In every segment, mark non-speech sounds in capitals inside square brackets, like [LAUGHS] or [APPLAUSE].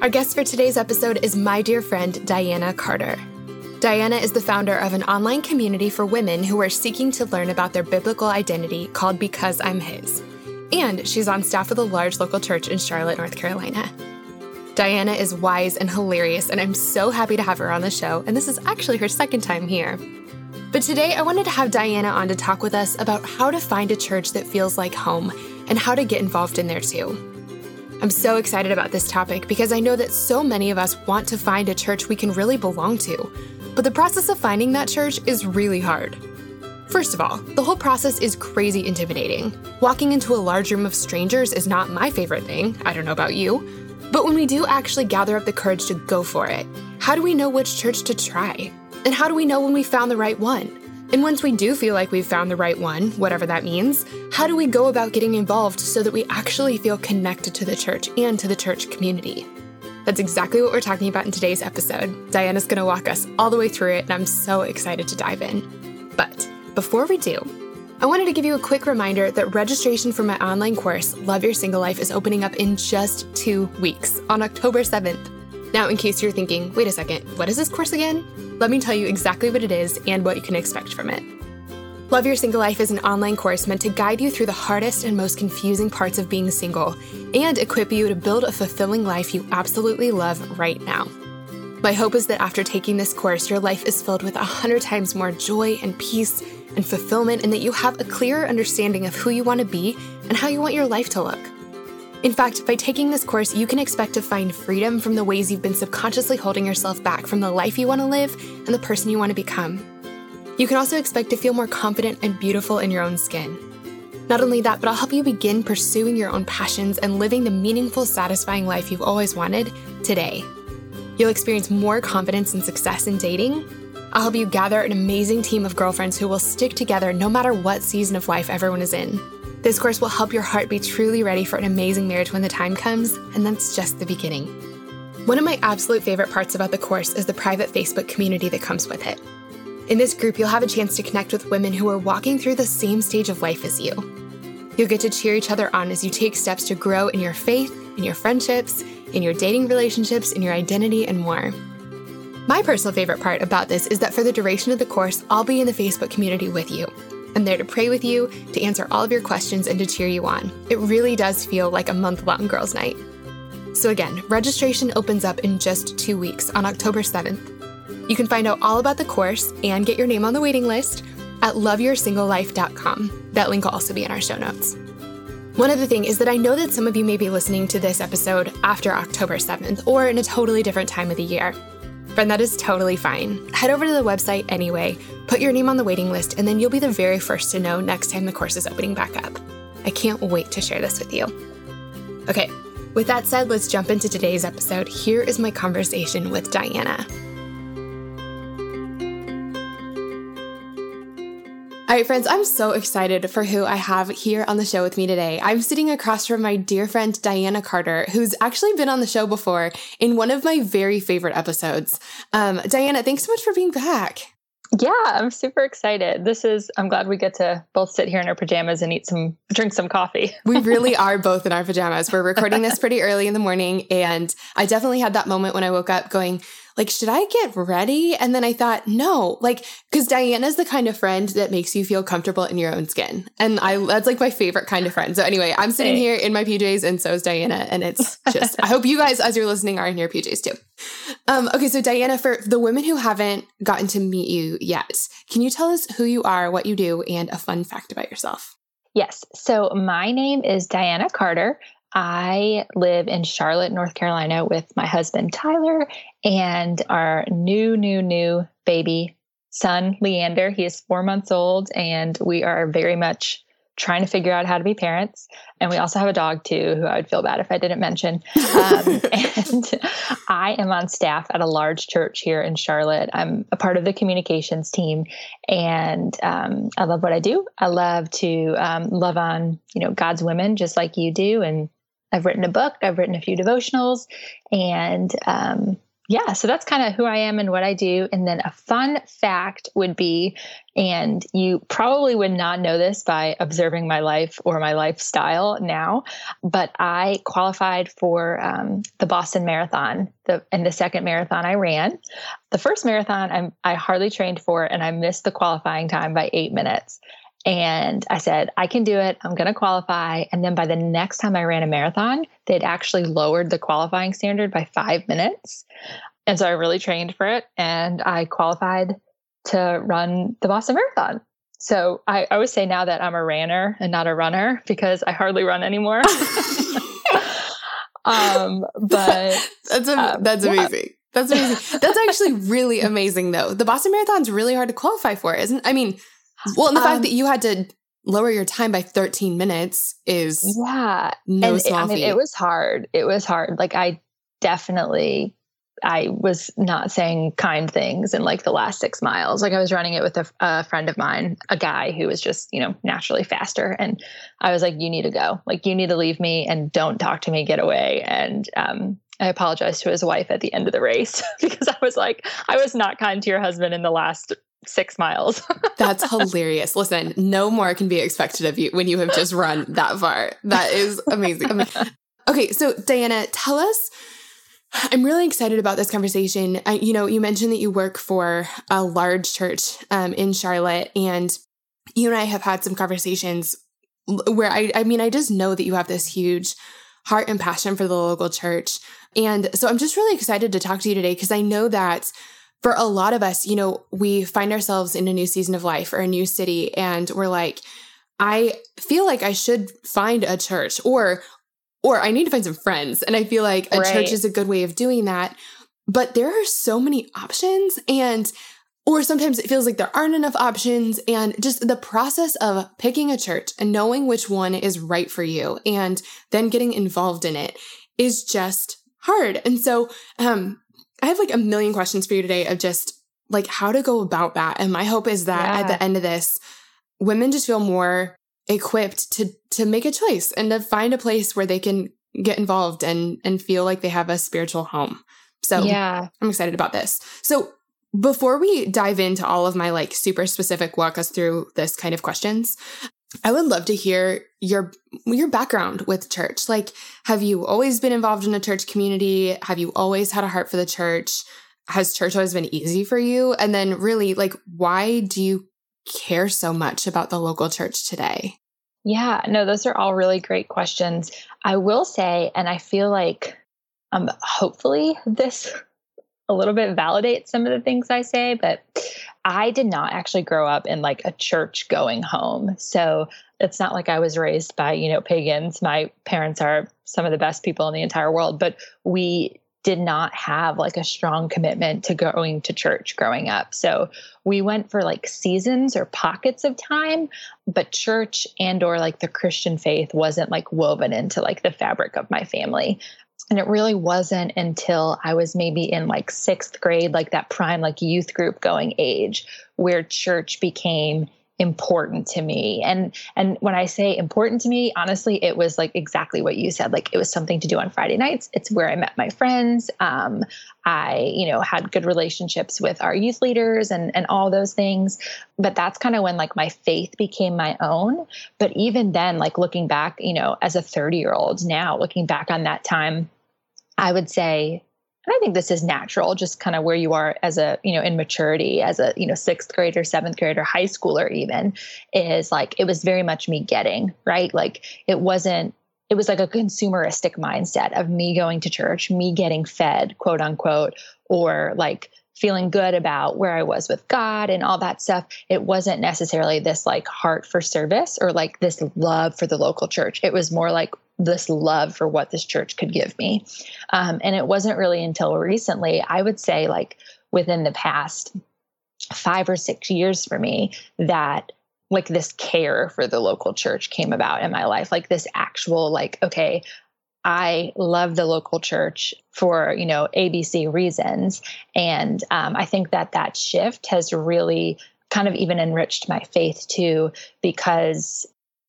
Our guest for today's episode is my dear friend, Diana Carter. Diana is the founder of an online community for women who are seeking to learn about their biblical identity called Because I'm His. And she's on staff with a large local church in Charlotte, North Carolina. Diana is wise and hilarious, and I'm so happy to have her on the show, and this is actually her second time here. But today I wanted to have Diana on to talk with us about how to find a church that feels like home and how to get involved in there too. I'm so excited about this topic because I know that so many of us want to find a church we can really belong to, but the process of finding that church is really hard. First of all, the whole process is crazy intimidating. Walking into a large room of strangers is not my favorite thing, I don't know about you, but when we do actually gather up the courage to go for it, how do we know which church to try? And how do we know when we found the right one? And once we do feel like we've found the right one, whatever that means, how do we go about getting involved so that we actually feel connected to the church and to the church community? That's exactly what we're talking about in today's episode. Diana's going to walk us all the way through it, and I'm so excited to dive in. But before we do, I wanted to give you a quick reminder that registration for my online course, Love Your Single Life, is opening up in just two weeks on October 7th. Now, in case you're thinking, wait a second, what is this course again? Let me tell you exactly what it is and what you can expect from it. Love Your Single Life is an online course meant to guide you through the hardest and most confusing parts of being single and equip you to build a fulfilling life you absolutely love right now. My hope is that after taking this course, your life is filled with a hundred times more joy and peace and fulfillment, and that you have a clearer understanding of who you want to be and how you want your life to look. In fact, by taking this course, you can expect to find freedom from the ways you've been subconsciously holding yourself back from the life you want to live and the person you want to become. You can also expect to feel more confident and beautiful in your own skin. Not only that, but I'll help you begin pursuing your own passions and living the meaningful, satisfying life you've always wanted today. You'll experience more confidence and success in dating. I'll help you gather an amazing team of girlfriends who will stick together no matter what season of life everyone is in. This course will help your heart be truly ready for an amazing marriage when the time comes, and that's just the beginning. One of my absolute favorite parts about the course is the private Facebook community that comes with it. In this group, you'll have a chance to connect with women who are walking through the same stage of life as you. You'll get to cheer each other on as you take steps to grow in your faith, in your friendships, in your dating relationships, in your identity, and more. My personal favorite part about this is that for the duration of the course, I'll be in the Facebook community with you. I'm there to pray with you, to answer all of your questions, and to cheer you on. It really does feel like a month long girls' night. So, again, registration opens up in just two weeks on October 7th. You can find out all about the course and get your name on the waiting list at loveyoursinglelife.com. That link will also be in our show notes. One other thing is that I know that some of you may be listening to this episode after October 7th or in a totally different time of the year. Friend, that is totally fine. Head over to the website anyway, put your name on the waiting list, and then you'll be the very first to know next time the course is opening back up. I can't wait to share this with you. Okay, with that said, let's jump into today's episode. Here is my conversation with Diana. All right, friends, I'm so excited for who I have here on the show with me today. I'm sitting across from my dear friend Diana Carter, who's actually been on the show before in one of my very favorite episodes. Um, Diana, thanks so much for being back. Yeah, I'm super excited. This is, I'm glad we get to both sit here in our pajamas and eat some, drink some coffee. [LAUGHS] we really are both in our pajamas. We're recording this pretty early in the morning. And I definitely had that moment when I woke up going, like, should I get ready? And then I thought, no, like, cause Diana's the kind of friend that makes you feel comfortable in your own skin. And I, that's like my favorite kind of friend. So anyway, I'm sitting here in my PJs and so is Diana. And it's [LAUGHS] just, I hope you guys, as you're listening, are in your PJs too. Um, okay. So Diana, for the women who haven't gotten to meet you yet, can you tell us who you are, what you do, and a fun fact about yourself? Yes. So my name is Diana Carter. I live in Charlotte, North Carolina with my husband, Tyler, and our new, new, new baby son, Leander. He is four months old, and we are very much trying to figure out how to be parents. And we also have a dog too, who I would feel bad if I didn't mention. Um, [LAUGHS] and I am on staff at a large church here in Charlotte. I'm a part of the communications team, and um, I love what I do. I love to um, love on you know God's women, just like you do. And I've written a book. I've written a few devotionals, and um, yeah, so that's kind of who I am and what I do. And then a fun fact would be, and you probably would not know this by observing my life or my lifestyle now, but I qualified for um, the Boston Marathon, the and the second marathon I ran. The first marathon I'm, I hardly trained for, and I missed the qualifying time by eight minutes. And I said, I can do it. I'm going to qualify. And then by the next time I ran a marathon, they'd actually lowered the qualifying standard by five minutes. And so I really trained for it and I qualified to run the Boston Marathon. So I, always say now that I'm a ranner and not a runner because I hardly run anymore. [LAUGHS] um, but that's, a, um, that's amazing. That's amazing. That's actually really amazing, though. The Boston Marathon's really hard to qualify for, isn't? I mean, well, and the um, fact that you had to lower your time by 13 minutes is yeah, no and small it, I mean, it was hard. It was hard. Like I definitely I was not saying kind things in like the last six miles. Like I was running it with a, a, friend of mine, a guy who was just, you know, naturally faster. And I was like, you need to go. Like, you need to leave me and don't talk to me, get away. And um, I apologized to his wife at the end of the race [LAUGHS] because I was like, I was not kind to your husband in the last six miles. [LAUGHS] That's hilarious. Listen, no more can be expected of you when you have just run that far. That is amazing. Mean, okay, so Diana, tell us. I'm really excited about this conversation. I, you know, you mentioned that you work for a large church um, in Charlotte, and you and I have had some conversations where I, I mean, I just know that you have this huge heart and passion for the local church. And so I'm just really excited to talk to you today because I know that for a lot of us, you know, we find ourselves in a new season of life or a new city and we're like, I feel like I should find a church or or I need to find some friends. And I feel like a right. church is a good way of doing that. But there are so many options and or sometimes it feels like there aren't enough options and just the process of picking a church and knowing which one is right for you and then getting involved in it is just hard. And so um I have like a million questions for you today of just like how to go about that. And my hope is that yeah. at the end of this, women just feel more equipped to to make a choice and to find a place where they can get involved and and feel like they have a spiritual home. So yeah, I'm excited about this. So before we dive into all of my like super specific walk us through this kind of questions, I would love to hear your your background with church. Like, have you always been involved in a church community? Have you always had a heart for the church? Has church always been easy for you? And then, really, like, why do you care so much about the local church today? Yeah, no, those are all really great questions. I will say, and I feel like um, hopefully this a little bit validates some of the things I say, but I did not actually grow up in like a church going home. So it's not like I was raised by, you know, pagans. My parents are some of the best people in the entire world, but we did not have like a strong commitment to going to church growing up. So we went for like seasons or pockets of time, but church and or like the Christian faith wasn't like woven into like the fabric of my family. And it really wasn't until I was maybe in like sixth grade, like that prime, like youth group going age, where church became important to me. And and when i say important to me honestly it was like exactly what you said like it was something to do on friday nights. It's where i met my friends. Um, i you know had good relationships with our youth leaders and and all those things. But that's kind of when like my faith became my own. But even then like looking back you know as a 30 year old now looking back on that time i would say and I think this is natural, just kind of where you are as a, you know, in maturity, as a, you know, sixth grader, seventh grader, high schooler, even is like, it was very much me getting, right? Like it wasn't, it was like a consumeristic mindset of me going to church, me getting fed, quote unquote, or like feeling good about where I was with God and all that stuff. It wasn't necessarily this like heart for service or like this love for the local church. It was more like this love for what this church could give me. Um, and it wasn't really until recently, I would say, like within the past five or six years for me, that like this care for the local church came about in my life like this actual like okay I love the local church for you know ABC reasons, and um, I think that that shift has really kind of even enriched my faith too, because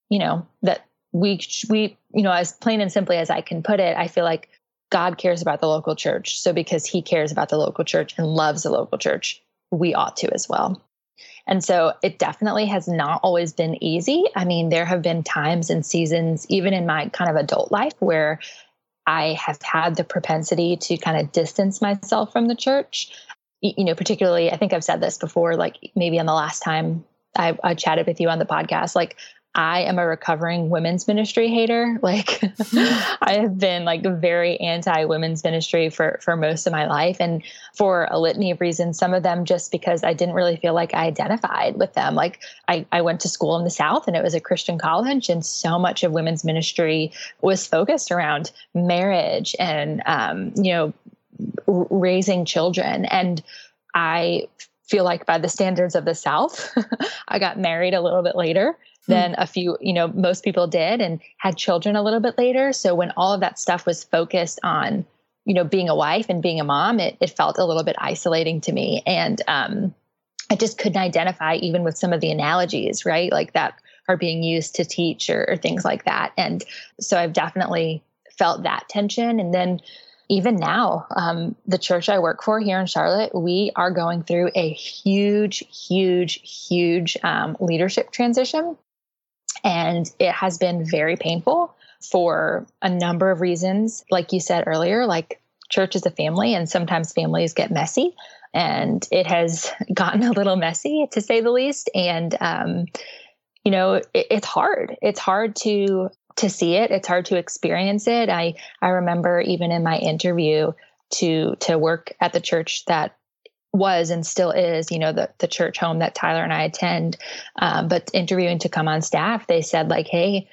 you know that we we you know as plain and simply as I can put it, I feel like God cares about the local church, so because He cares about the local church and loves the local church, we ought to as well. And so it definitely has not always been easy. I mean, there have been times and seasons, even in my kind of adult life, where I have had the propensity to kind of distance myself from the church. You know, particularly, I think I've said this before, like maybe on the last time I, I chatted with you on the podcast, like I am a recovering women's ministry hater. [LAUGHS] Like [LAUGHS] I have been like very anti women's ministry for for most of my life and for a litany of reasons. Some of them just because I didn't really feel like I identified with them. Like I, I went to school in the South and it was a Christian college and so much of women's ministry was focused around marriage and um, you know, r- raising children. And I feel like by the standards of the South, [LAUGHS] I got married a little bit later. Than a few, you know, most people did and had children a little bit later. So when all of that stuff was focused on, you know, being a wife and being a mom, it, it felt a little bit isolating to me. And um, I just couldn't identify even with some of the analogies, right? Like that are being used to teach or, or things like that. And so I've definitely felt that tension. And then even now, um, the church I work for here in Charlotte, we are going through a huge, huge, huge um, leadership transition. And it has been very painful for a number of reasons. Like you said earlier, like church is a family, and sometimes families get messy. And it has [LAUGHS] gotten a little messy, to say the least. And, um, you know, it, it's hard. It's hard to to see it. It's hard to experience it. I I remember even in my interview to to work at the church that was and still is, you know, the the church home that Tyler and I attend. Um, but interviewing to come on staff, they said like, "Hey,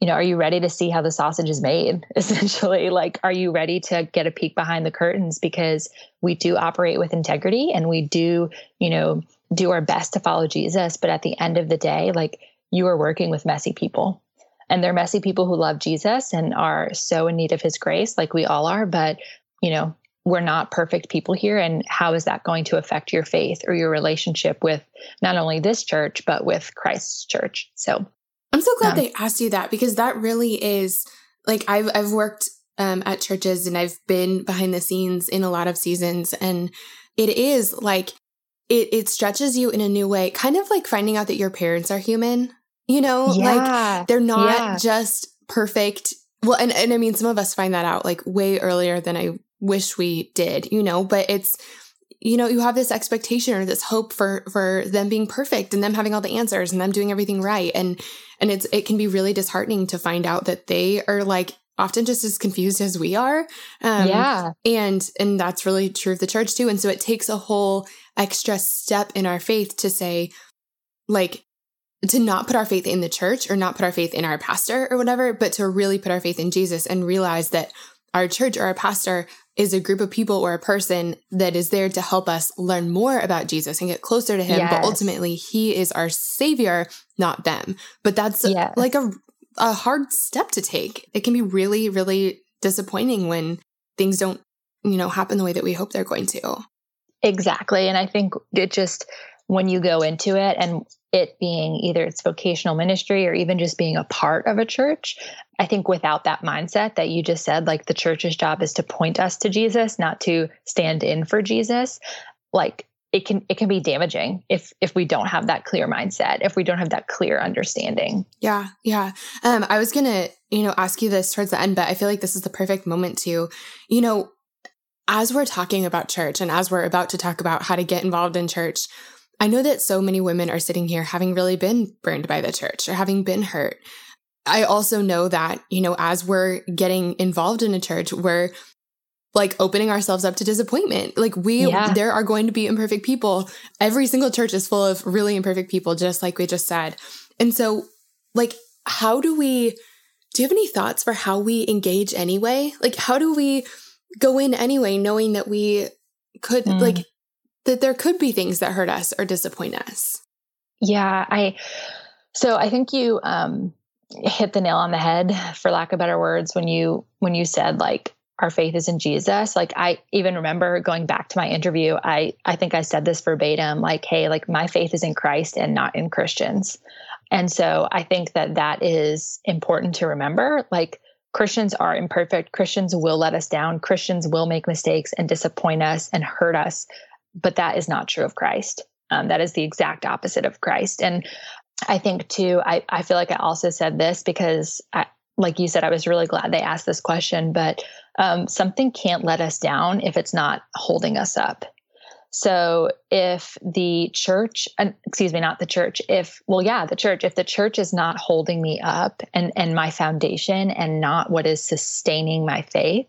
you know, are you ready to see how the sausage is made? [LAUGHS] Essentially, like, are you ready to get a peek behind the curtains? Because we do operate with integrity and we do, you know, do our best to follow Jesus. But at the end of the day, like, you are working with messy people." And they're messy people who love Jesus and are so in need of his grace, like we all are. But, you know, we're not perfect people here and how is that going to affect your faith or your relationship with not only this church but with christ's church? So i'm so glad um, they asked you that because that really is like i've, I've worked um, at churches and i've been behind the scenes in a lot of seasons and it is like it, it stretches you in a new way kind of like finding out that your parents are human you know? Yeah, like they're not yeah. just perfect. Well and, and i mean some of us find that out like way earlier than i wish we did, you know, but it's you know, you have this expectation or this hope for for them being perfect and them having all the answers and them doing everything right and and it's it can be really disheartening to find out that they are like often just as confused as we are. Um, yeah. And and that's really true of the church too. And so it takes a whole extra step in our faith to say, like, to not put our faith in the church or not put our faith in our pastor or whatever, but to really put our faith in Jesus and realize that our church or our pastor is a group of people or a person that is there to help us learn more about Jesus and get closer to him. Yes. But ultimately, he is our savior, not them. But that's uh, yes. like a, a hard step to take. It can be really, really disappointing when things don't, you know, happen the way that we hope they're going to. Exactly. And I think it just, when you go into it and it being either it's vocational ministry or even just being a part of a church. I think without that mindset that you just said, like the church's job is to point us to Jesus, not to stand in for Jesus, like it can it can be damaging if if we don't have that clear mindset, if we don't have that clear understanding. Yeah, yeah. Um, I was gonna, you know, ask you this towards the end, but I feel like this is the perfect moment to, you know, as we're talking about church and as we're about to talk about how to get involved in church, I know that so many women are sitting here having really been burned by the church or having been hurt. I also know that, you know, as we're getting involved in a church, we're like opening ourselves up to disappointment. Like we yeah. there are going to be imperfect people. Every single church is full of really imperfect people just like we just said. And so like how do we do you have any thoughts for how we engage anyway? Like how do we go in anyway knowing that we could mm. like that there could be things that hurt us or disappoint us. Yeah, I so I think you um hit the nail on the head for lack of better words when you when you said like our faith is in Jesus. Like I even remember going back to my interview, I I think I said this verbatim like hey, like my faith is in Christ and not in Christians. And so I think that that is important to remember like Christians are imperfect. Christians will let us down. Christians will make mistakes and disappoint us and hurt us. But that is not true of Christ. Um, that is the exact opposite of Christ. And I think too, I, I feel like I also said this because I, like you said, I was really glad they asked this question, but um, something can't let us down if it's not holding us up. So if the church, excuse me, not the church, if, well, yeah, the church, if the church is not holding me up and, and my foundation and not what is sustaining my faith,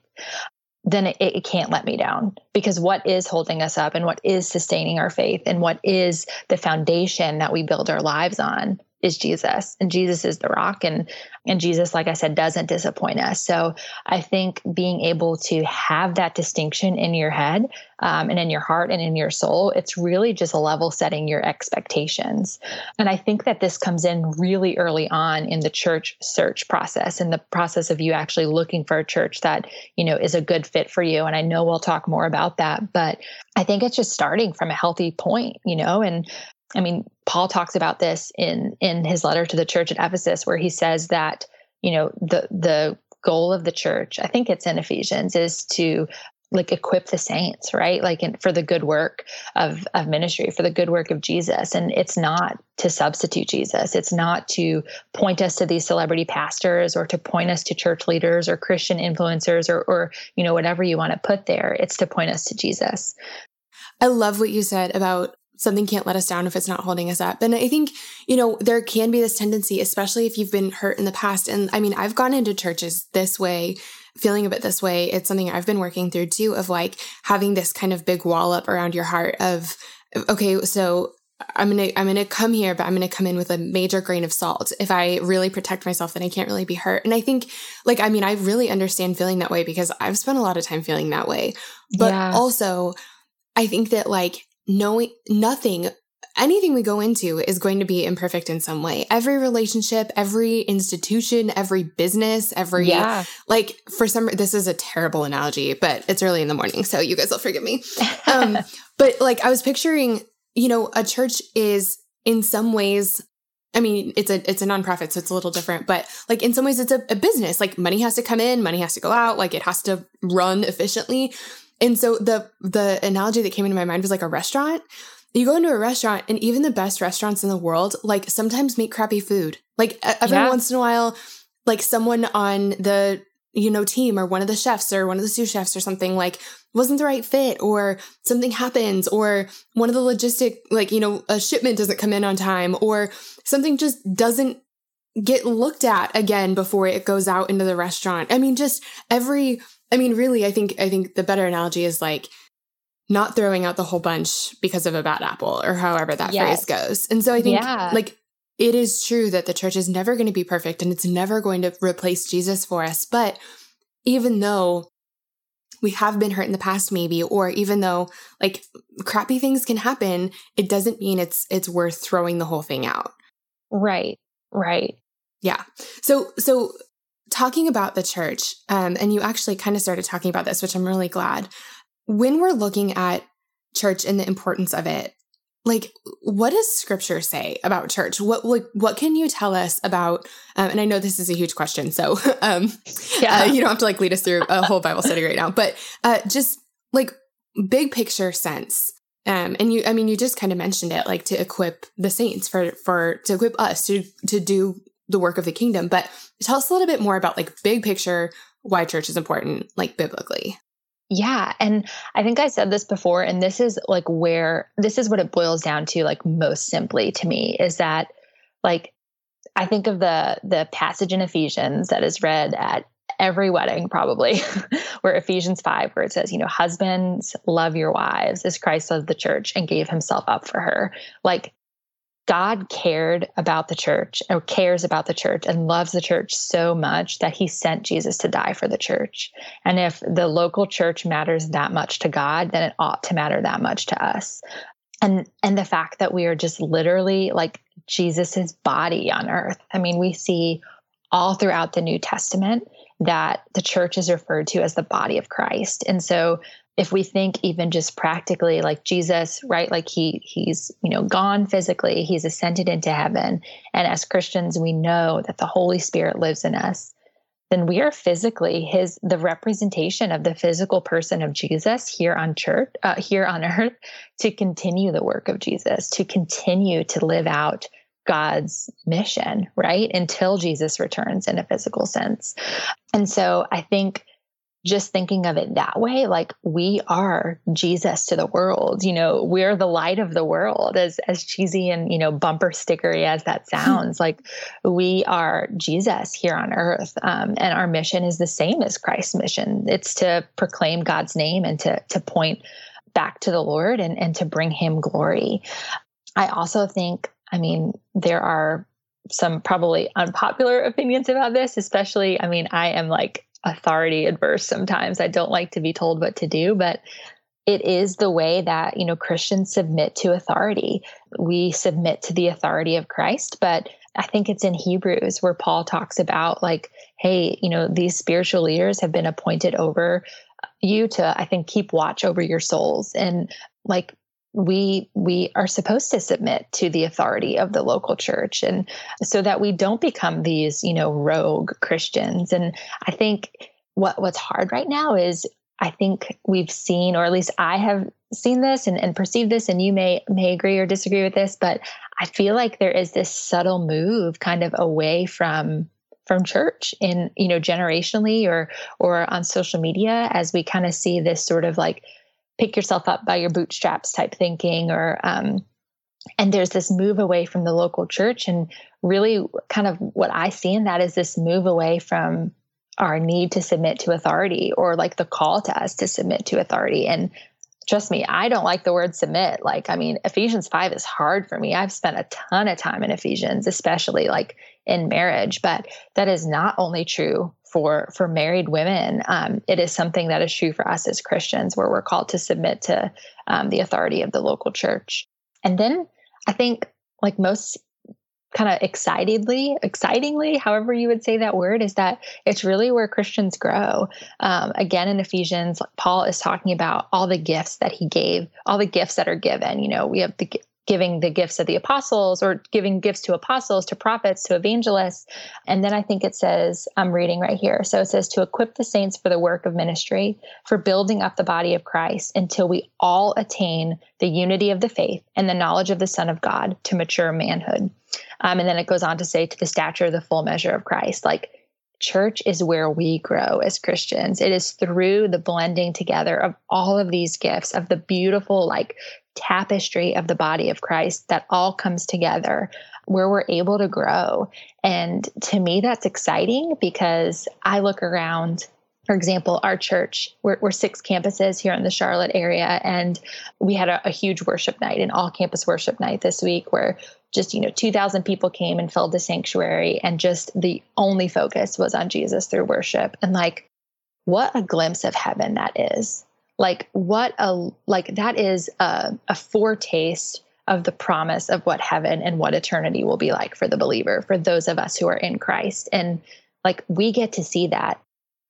then it, it, can't let me down because what is holding us up and what is sustaining our faith and what is the foundation that we build our lives on is Jesus and Jesus is the rock and and Jesus like I said doesn't disappoint us. So I think being able to have that distinction in your head um, and in your heart and in your soul, it's really just a level setting your expectations. And I think that this comes in really early on in the church search process in the process of you actually looking for a church that, you know, is a good fit for you. And I know we'll talk more about that, but I think it's just starting from a healthy point, you know, and I mean, Paul talks about this in in his letter to the church at Ephesus, where he says that you know the the goal of the church, I think it's in Ephesians, is to like equip the saints, right? Like in, for the good work of of ministry, for the good work of Jesus, and it's not to substitute Jesus. It's not to point us to these celebrity pastors or to point us to church leaders or Christian influencers or or you know whatever you want to put there. It's to point us to Jesus. I love what you said about something can't let us down if it's not holding us up. And I think, you know, there can be this tendency, especially if you've been hurt in the past. And I mean, I've gone into churches this way, feeling a bit this way. It's something I've been working through too, of like having this kind of big wall up around your heart of, okay, so I'm gonna I'm gonna come here, but I'm gonna come in with a major grain of salt. If I really protect myself, then I can't really be hurt. And I think, like, I mean, I really understand feeling that way because I've spent a lot of time feeling that way. But yeah. also, I think that like knowing nothing anything we go into is going to be imperfect in some way. Every relationship, every institution, every business, every yeah. like for some this is a terrible analogy, but it's early in the morning, so you guys will forgive me. Um, [LAUGHS] but like I was picturing, you know, a church is in some ways I mean, it's a it's a nonprofit, so it's a little different. But like in some ways, it's a, a business. Like money has to come in, money has to go out. Like it has to run efficiently. And so the the analogy that came into my mind was like a restaurant. You go into a restaurant and even the best restaurants in the world like sometimes make crappy food. Like every yeah. once in a while like someone on the you know team or one of the chefs or one of the sous chefs or something like wasn't the right fit or something happens or one of the logistic like you know a shipment doesn't come in on time or something just doesn't get looked at again before it goes out into the restaurant. I mean just every I mean, really, I think I think the better analogy is like not throwing out the whole bunch because of a bad apple or however that yes. phrase goes. And so I think yeah. like it is true that the church is never going to be perfect and it's never going to replace Jesus for us. But even though we have been hurt in the past maybe or even though like crappy things can happen, it doesn't mean it's it's worth throwing the whole thing out. Right. Right. Yeah. So so talking about the church, um, and you actually kind of started talking about this, which I'm really glad. When we're looking at church and the importance of it, like what does scripture say about church what like what can you tell us about um, and i know this is a huge question so [LAUGHS] um yeah. Uh, you don't have to like lead us through a whole bible study right now but uh just like big picture sense um and you i mean you just kind of mentioned it like to equip the saints for for to equip us to to do the work of the kingdom. But tell us a little bit more about like big picture why church is important, like biblically. Yeah. And I think I said this before, and this is like where this is what it boils down to, like most simply to me, is that like I think of the the passage in Ephesians that is read at every wedding, probably, [LAUGHS] where Ephesians 5, where it says, you know, husbands, love your wives as Christ loved the church and gave himself up for her. Like God cared about the church or cares about the church and loves the church so much that he sent Jesus to die for the church. And if the local church matters that much to God, then it ought to matter that much to us. and and the fact that we are just literally like Jesus's body on earth. I mean, we see all throughout the New Testament that the church is referred to as the body of Christ. And so if we think even just practically like Jesus, right? Like he he's, you know, gone physically, he's ascended into heaven. And as Christians, we know that the Holy Spirit lives in us. Then we are physically his the representation of the physical person of Jesus here on church, uh, here on [LAUGHS] earth, to continue the work of Jesus, to continue to live out God's mission, right? Until Jesus returns in a physical sense. And so I think just thinking of it that way like we are jesus to the world you know we're the light of the world as as cheesy and you know bumper stickery as that [LAUGHS] sounds like we are jesus here on earth um, and our mission is the same as christ's mission. It's to proclaim god's name and to to point back to the lord and and to bring him glory. I also think i mean there are some probably unpopular [LAUGHS] opinions about this especially i mean i am like authority adverse sometimes. I don't like to be told what to do, but it is the way that, you know, Christians submit to authority. We submit to the authority of Christ, but I think it's in Hebrews where Paul talks about like, hey, you know, these spiritual leaders have been appointed over you to I think keep watch over your souls and like we we are supposed to submit to the authority of the local church. And so that we don't become these you know rogue christians. And i think what what's hard right now is i think we've seen or at least i have seen this and, and perceived this and you may may agree or disagree with this but i feel like there is this subtle move kind of away from from church in you know generationally or or on social media as we kind of see this sort of like pick yourself up by your bootstraps type thinking or um, and there's this move away from the local church. And really kind of what i see in that is this move away from our need to submit to authority or like the call to us to submit to authority. And trust me i don't like the word submit. Like i mean ephesians 5 is hard for me. I've spent a ton of time in ephesians especially like in marriage but that is not only true for for married women um, it is something that is true for us as christians where we're called to submit to um, the authority of the local church. And then i think like most kind of excitedly excitingly however you would say that word is that it's really where christians grow. Um, again in ephesians paul is talking about all the gifts that he gave all the gifts that are given. You know we have the giving the gifts of the apostles or giving gifts to apostles, to prophets, to evangelists. And then I think it says, I'm reading right here. So it says, to equip the saints for the work of ministry, for building up the body of Christ until we all attain the unity of the faith and the knowledge of the Son of God to mature manhood. Um, and then it goes on to say, to the stature of the full measure of Christ. Like, church is where we grow as Christians. It is through the blending together of all of these gifts, of the beautiful, like tapestry of the body of Christ that all comes together where we're able to grow. And to me, that's exciting because I look around. For example, our church, we're, we're six campuses here in the Charlotte area, and we had a, a huge worship night, an all campus worship night this week where just you know 2000 people came and filled the sanctuary and just the only focus was on jesus through worship and like what a glimpse of heaven that is like what a like that is a, a foretaste of the promise of what heaven and what eternity will be like for the believer for those of us who are in christ. And like we get to see that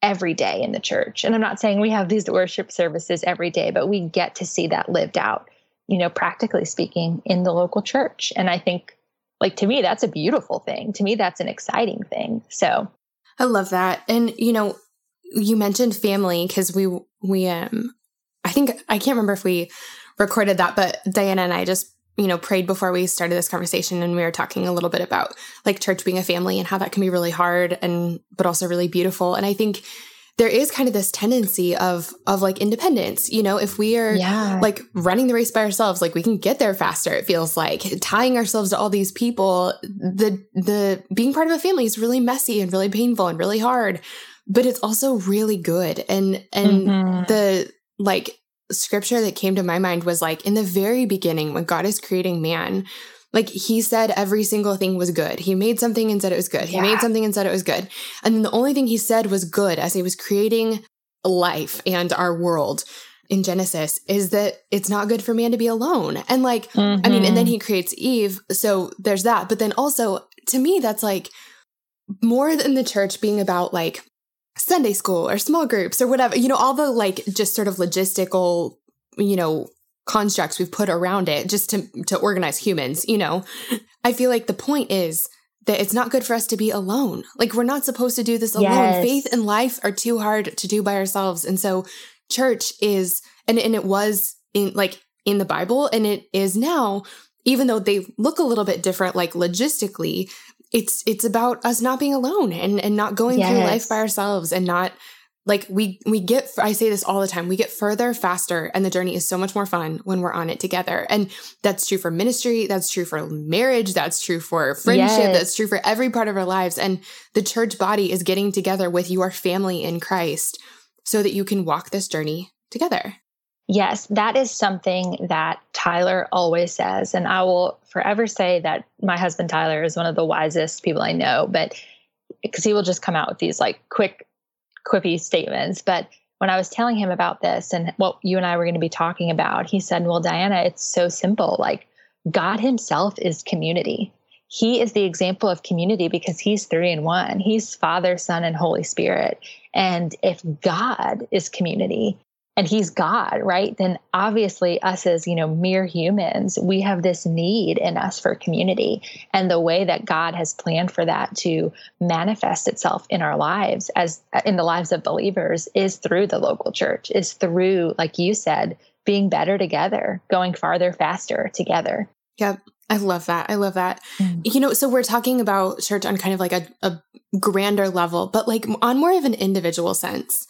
every day in the church. And i'm not saying we have these worship services every day but we get to see that lived out you know practically speaking in the local church. And i think like to me that's a beautiful thing. To me that's an exciting thing. So. I love that. And you know you mentioned family because we we um I think I can't remember if we recorded that, but Diana and I just you know prayed before we started this conversation and we were talking a little bit about like church being a family and how that can be really hard and but also really beautiful and i think there is kind of this tendency of of like independence you know if we are yeah. like running the race by ourselves like we can get there faster it feels like tying ourselves to all these people the the being part of a family is really messy and really painful and really hard but it's also really good and and mm-hmm. the like scripture that came to my mind was like in the very beginning when God is creating man, like he said every single thing was good. He made something and said it was good. He yeah. made something and said it was good. And then the only thing he said was good as he was creating life and our world in Genesis is that it's not good for man to be alone. And like, mm-hmm. I mean, and then mm-hmm. he creates Eve. So there's that. But then also, to me, that's like more than the church being about like Sunday school or small groups or whatever, you know, all the like just sort of logistical, you know, constructs we've put around it just to to organize humans, you know. I feel like the point is that it's not good for us to be alone. Like we're not supposed to do this alone. Yes. Faith and life are too hard to do by ourselves. And so church is and and it was in like in the Bible and it is now even though they look a little bit different like logistically it's it's about us not being alone and and not going yes. through life by ourselves and not like we we get i say this all the time we get further faster and the journey is so much more fun when we're on it together and that's true for ministry that's true for marriage that's true for friendship yes. that's true for every part of our lives and the church body is getting together with your family in christ so that you can walk this journey together Yes, that is something that Tyler always says. And I will forever say that my husband Tyler is one of the wisest people I know, but because he will just come out with these like quick quippy statements. But when I was telling him about this and what you and I were going to be talking about, he said, Well, Diana, it's so simple. Like, God Himself is community. He is the example of community because He's three in one. He's Father, Son, and Holy Spirit. And if God is community, and he's God, right? Then obviously us as, you know, mere humans, we have this need in us for community. And the way that God has planned for that to manifest itself in our lives as in the lives of believers is through the local church, is through, like you said, being better together, going farther, faster together. Yep. I love that. I love that. Mm. You know, so we're talking about church on kind of like a, a grander level, but like on more of an individual sense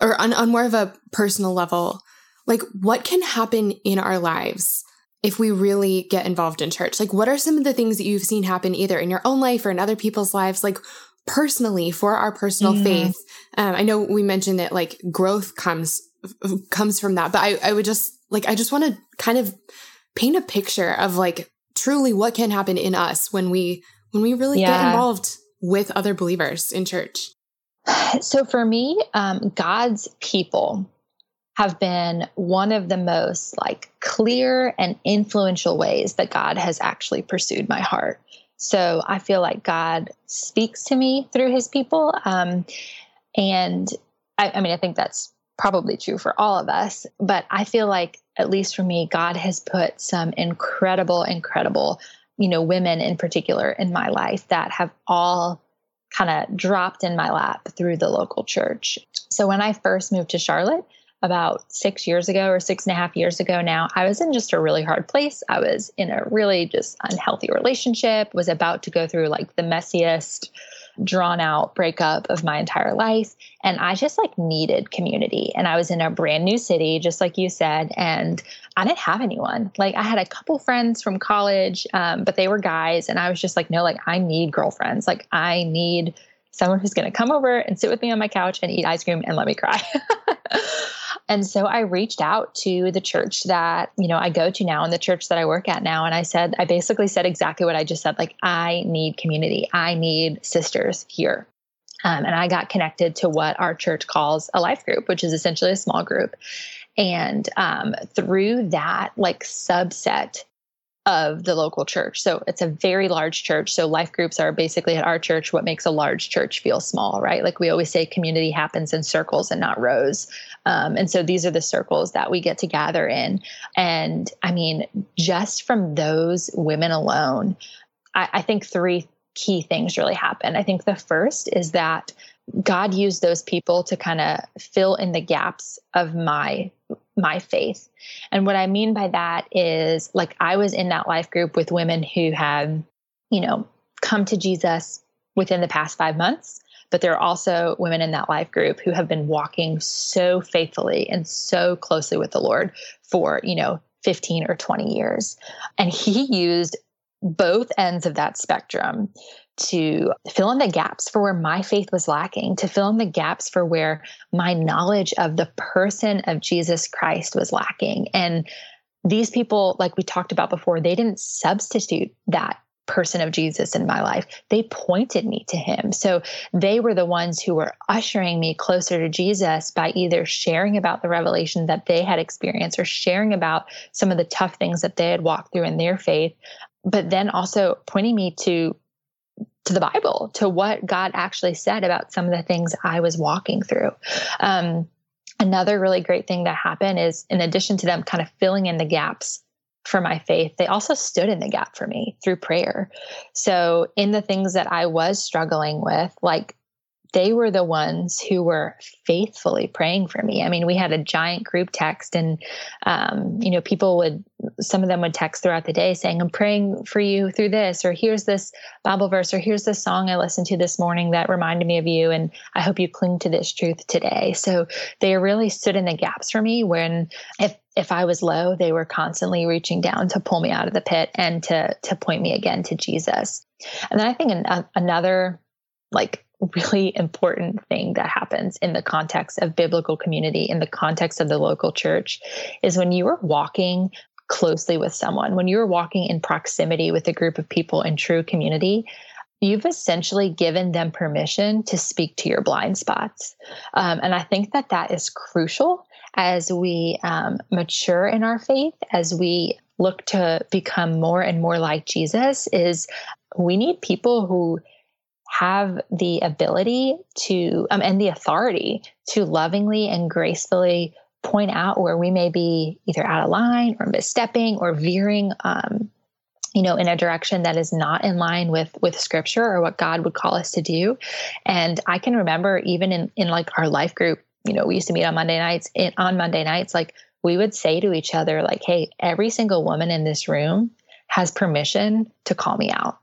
or on, on more of a personal level, like what can happen in our lives if we really get involved in church? Like, what are some of the things that you've seen happen either in your own life or in other people's lives? Like, personally for our personal mm. faith um, i know we mentioned that like growth comes comes from that but i, I would just like i just want to kind of paint a picture of like truly what can happen in us when we when we really yeah. get involved with other believers in church [SIGHS] so for me, um, God's people have been one of the most like clear and influential ways that God has actually pursued my heart. So I feel like God speaks to me through his people. Um, and I, I mean, I think that's probably true for all of us, but I feel like, at least for me, God has put some incredible, incredible, you know, women in particular in my life that have all kind of dropped in my lap through the local church. So when I first moved to Charlotte, about six years ago or six and a half years ago now, I was in just a really hard place. I was in a really just unhealthy relationship, was about to go through like the messiest drawn out breakup of my entire life. And I just like needed community. And I was in a brand new city, just like you said, and I didn't have anyone. Like I had a couple friends from college, um, but they were guys. And I was just like, no, like I need girlfriends. Like I need someone who's going to come over and sit with me on my couch and eat ice cream and let me cry. [LAUGHS] And so I reached out to the church that, you know, I go to now and the church that I work at now. And I said, I basically said exactly what I just said like, I need community, I need sisters here. Um, and I got connected to what our church calls a life group, which is essentially a small group. And um, through that, like subset of the local church. So it's a very large church. So life groups are basically at our church what makes a large church feel small, right? Like we always say, community happens in circles and not rows. Um, and so these are the circles that we get to gather in. And I mean, just from those women alone, I, I think three key things really happen. I think the first is that God used those people to kind of fill in the gaps of my my faith. And what I mean by that is like I was in that life group with women who have, you know, come to Jesus within the past 5 months, but there are also women in that life group who have been walking so faithfully and so closely with the Lord for, you know, 15 or 20 years. And he used both ends of that spectrum to fill in the gaps for where my faith was lacking, to fill in the gaps for where my knowledge of the person of Jesus Christ was lacking. And these people, like we talked about before, they didn't substitute that person of Jesus in my life. They pointed me to him. So they were the ones who were ushering me closer to Jesus by either sharing about the revelation that they had experienced or sharing about some of the tough things that they had walked through in their faith, but then also pointing me to to the Bible, to what God actually said about some of the things I was walking through. Um, another really great thing that happened is, in addition to them kind of filling in the gaps for my faith, they also stood in the gap for me through prayer. So, in the things that I was struggling with, like they were the ones who were faithfully praying for me. I mean, we had a giant group text, and um, you know, people would some of them would text throughout the day saying, "I'm praying for you through this," or "Here's this Bible verse," or "Here's this song I listened to this morning that reminded me of you," and I hope you cling to this truth today. So they really stood in the gaps for me when if if I was low, they were constantly reaching down to pull me out of the pit and to to point me again to Jesus. And then I think an, another like really important thing that happens in the context of biblical community, in the context of the local church, is when you are walking closely with someone, when you're walking in proximity with a group of people in true community, you've essentially given them permission to speak to your blind spots. Um, and I think that that is crucial as we um, mature in our faith, as we look to become more and more like Jesus, is we need people who have the ability to um, and the authority to lovingly and gracefully point out where we may be either out of line or misstepping or veering um, you know in a direction that is not in line with with scripture or what god would call us to do. And i can remember even in in like our life group you know we used to meet on monday nights in, on monday nights like we would say to each other like hey every single woman in this room has permission to call me out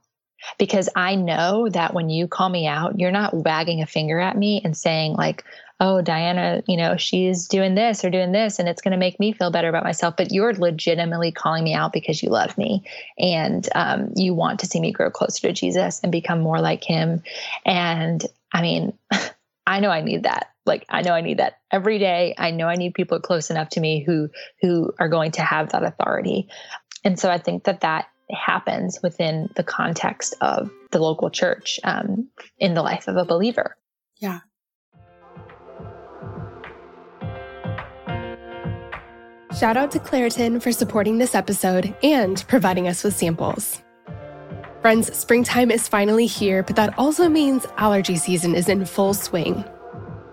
because I know that when you call me out, you're not wagging a finger at me and saying, like, oh, Diana, you know, she's doing this or doing this, and it's going to make me feel better about myself. But you're legitimately calling me out because you love me and um, you want to see me grow closer to Jesus and become more like him. And I mean, [LAUGHS] I know I need that. Like I know I need that every day. I know I need people close enough to me who who are going to have that authority. And so I think that that happens within the context of the local church um, in the life of a believer. Yeah. Shout out to Claritin for supporting this episode and providing us with samples. Friends, springtime is finally here, but that also means allergy season is in full swing.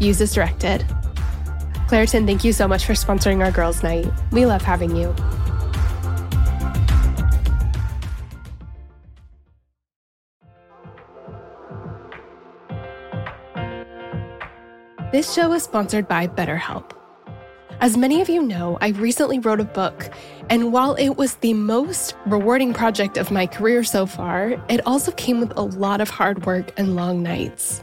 Use as directed. Claritin, thank you so much for sponsoring our girls' night. We love having you. This show is sponsored by BetterHelp. As many of you know, I recently wrote a book, and while it was the most rewarding project of my career so far, it also came with a lot of hard work and long nights.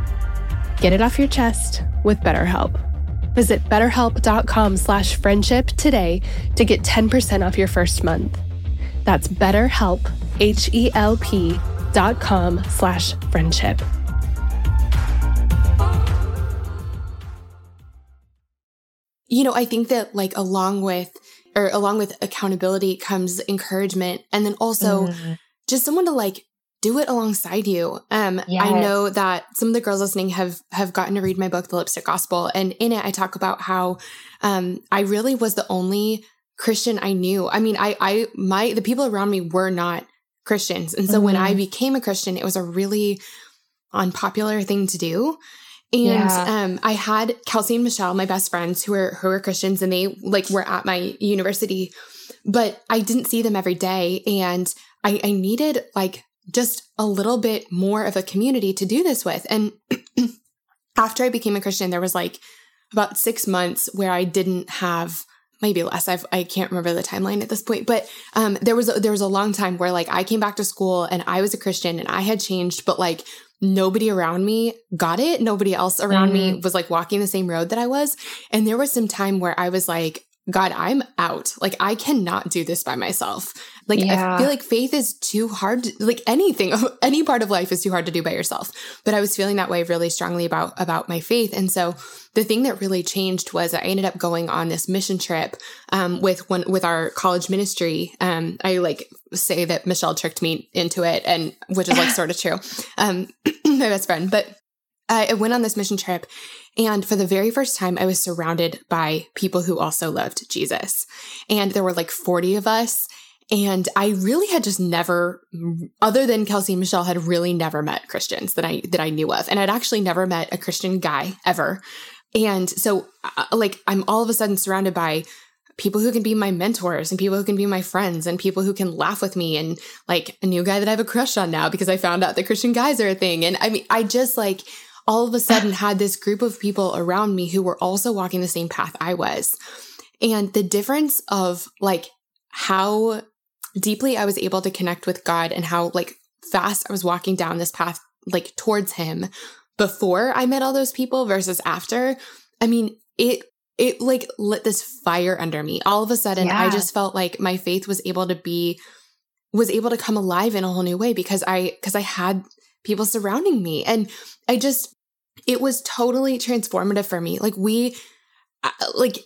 Get it off your chest with BetterHelp. Visit betterhelp.com slash friendship today to get 10% off your first month. That's betterhelp, H-E-L-P dot com slash friendship. You know, I think that like along with or along with accountability comes encouragement and then also mm. just someone to like do it alongside you. Um, yes. I know that some of the girls listening have have gotten to read my book, The Lipstick Gospel, and in it I talk about how um, I really was the only Christian I knew. I mean, I I my the people around me were not Christians, and so mm-hmm. when I mm-hmm. became a Christian, it was a really unpopular thing to do. And yeah. um, I had Kelsey and Michelle, my best friends, who were who were Christians, and they like were at my university, but I didn't see them every day, and I, I needed like just a little bit more of a community to do this with. And [CLEARS THROAT] after I became a Christian, there was like about six months where I didn't have maybe less. I've, I can't remember the timeline at this point, but um, there was a, there was a long time where like I came back to school and I was a Christian and I had changed, but like nobody around me got it. Nobody else around mm-hmm. me was like walking the same road that I was. And there was some time where I was like, God, I'm out. Like, I cannot do this by myself. Like, yeah. I feel like faith is too hard. To, like anything, [LAUGHS] any part of life is too hard to do by yourself. But I was feeling that way really strongly about, about my faith. And so the thing that really changed was I ended up going on this mission trip, um, with one, with our college ministry. Um, I like say that Michelle tricked me into it and which is like [LAUGHS] sort of true. Um, [CLEARS THROAT] my best friend, but I went on this mission trip and for the very first time, I was surrounded by people who also loved Jesus. And there were like 40 of us. And I really had just never, other than Kelsey and Michelle, had really never met Christians that I that I knew of, and I'd actually never met a Christian guy ever. And so, uh, like, I'm all of a sudden surrounded by people who can be my mentors and people who can be my friends and people who can laugh with me and like a new guy that I have a crush on now because I found out that Christian guys are a thing. And I mean, I just like all of a sudden had this group of people around me who were also walking the same path I was. And the difference of like how deeply I was able to connect with God and how like fast I was walking down this path like towards him before I met all those people versus after. I mean, it it like lit this fire under me. All of a sudden, yeah. I just felt like my faith was able to be was able to come alive in a whole new way because I because I had people surrounding me. And I just, it was totally transformative for me. Like we, like,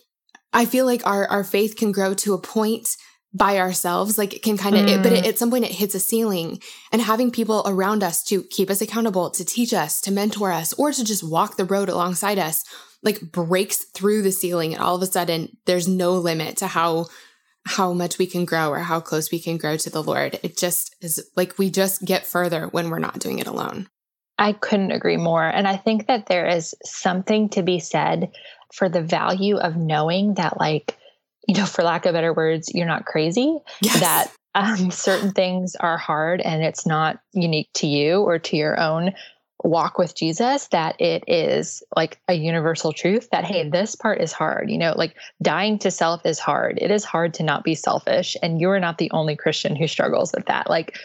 I feel like our, our faith can grow to a point by ourselves, like it can kind of, mm. but it, at some point it hits a ceiling and having people around us to keep us accountable, to teach us, to mentor us, or to just walk the road alongside us, like breaks through the ceiling. And all of a sudden there's no limit to how how much we can grow or how close we can grow to the Lord. It just is like we just get further when we're not doing it alone. I couldn't agree more. And I think that there is something to be said for the value of knowing that, like, you know, for lack of better words, you're not crazy, yes. that um, certain things are hard and it's not unique to you or to your own walk with Jesus, that it is like a universal truth that, hey, this part is hard. You know, like dying to self is hard. It is hard to not be selfish. And you're not the only Christian who struggles with that. Like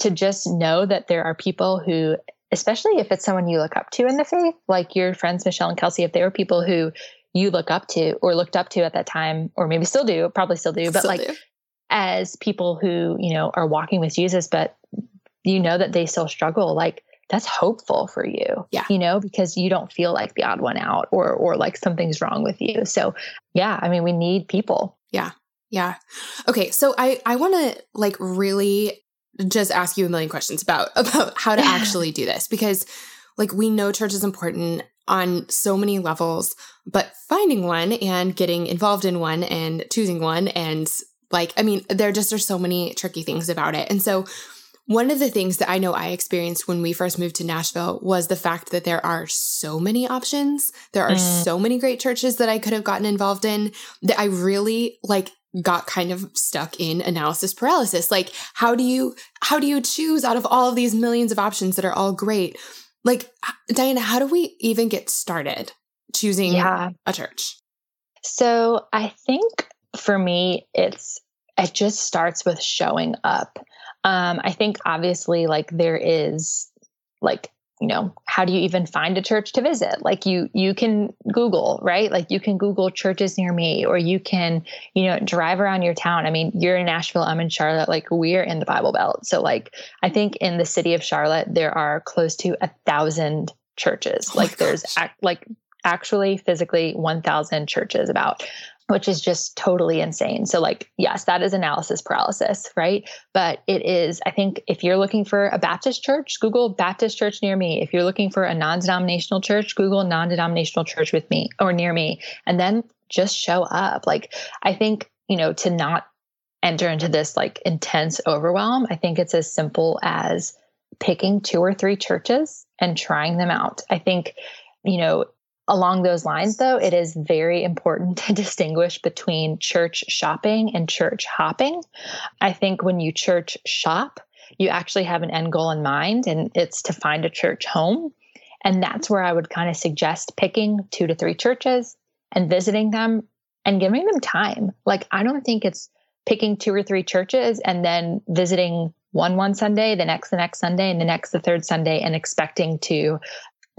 to just know that there are people who, especially if it's someone you look up to in the faith, like your friends, Michelle and Kelsey, if they were people who you look up to or looked up to at that time, or maybe still do, probably still do, but still like do. as people who, you know, are walking with Jesus, but you know that they still struggle, like that's hopeful for you. Yeah. You know, because you don't feel like the odd one out or or like something's wrong with you. So yeah, I mean we need people. Yeah. Yeah. Okay. So I I want to like really just ask you a million questions about [LAUGHS] about how to [LAUGHS] actually do this because like we know church is important on so many levels, but finding one and getting involved in one and choosing one and like I mean there just are so many tricky things about it. And so one of the things that I know I experienced when we first moved to Nashville was the fact that there are so many options. There are mm. so many great churches that I could have gotten involved in that I really like got kind of stuck in analysis paralysis. Like how do you how do you choose out of all of these millions of options that are all great? Like Diana, how do we even get started choosing yeah. a church? So, I think for me it's it just starts with showing up. Um, I think obviously, like there is like you know how do you even find a church to visit? Like you you can google right? Like you can google churches near me or you can you know drive around your town. I mean you're in nashville i'm in charlotte like we're in the bible belt. So like i think in the city of charlotte there are close to a thousand churches. Oh like there's ac- like actually physically 1000 churches about which is just totally insane. So, like, yes, that is analysis paralysis, right? But it is, I think, if you're looking for a Baptist church, Google Baptist church near me. If you're looking for a non denominational church, Google non denominational church with me or near me. And then just show up. Like, I think, you know, to not enter into this like intense overwhelm, I think it's as simple as picking two or three churches and trying them out. I think, you know, Along those lines, though, it is very important [LAUGHS] to distinguish between church shopping and church hopping. I think when you church shop, you actually have an end goal in mind, and it's to find a church home. And that's where I would kind of suggest picking two to three churches and visiting them and giving them time. Like, I don't think it's picking two or three churches and then visiting one one Sunday, the next the next Sunday, and the next the third Sunday, and expecting to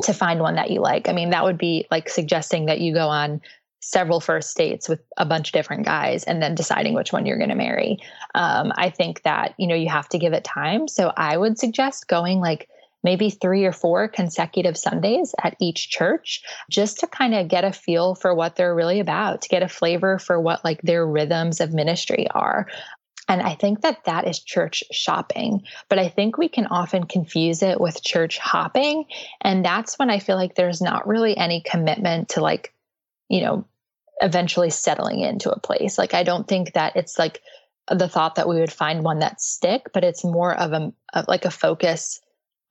to find one that you like. I mean, that would be like suggesting that you go on several first dates with a bunch of different guys and then deciding which one you're going to marry. Um, I think that, you know, you have to give it time. So I would suggest going like maybe three or four consecutive Sundays at each church just to kind of get a feel for what they're really about, to get a flavor for what like their rhythms of ministry are. And I think that that is church shopping, but I think we can often confuse it with church hopping. And that's when I feel like there's not really any commitment to like, you know, eventually settling into a place. Like, I don't think that it's like the thought that we would find one that stick, but it's more of a of like a focus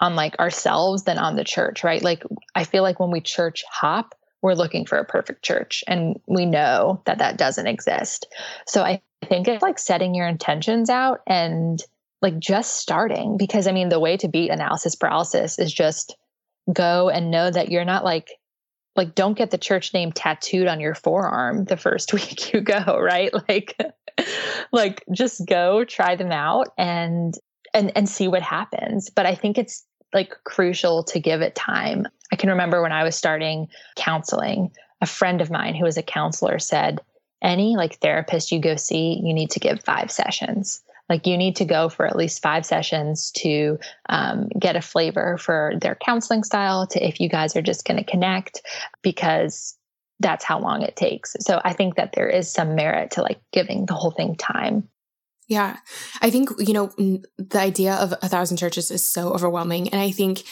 on like ourselves than on the church, right? Like, I feel like when we church hop, we're looking for a perfect church and we know that that doesn't exist. So I I think it's like setting your intentions out and like just starting because I mean, the way to beat analysis paralysis is just go and know that you're not like, like, don't get the church name tattooed on your forearm the first [LAUGHS] week you go, right? Like, [LAUGHS] like just go try them out and, and, and see what happens. But I think it's like crucial to give it time. I can remember when I was starting counseling, a friend of mine who was a counselor said, any like therapist you go see, you need to give five sessions. Like you need to go for at least five sessions to um, get a flavor for their counseling style, to if you guys are just going to connect, because that's how long it takes. So I think that there is some merit to like giving the whole thing time. Yeah. I think, you know, the idea of a thousand churches is so overwhelming. And I think,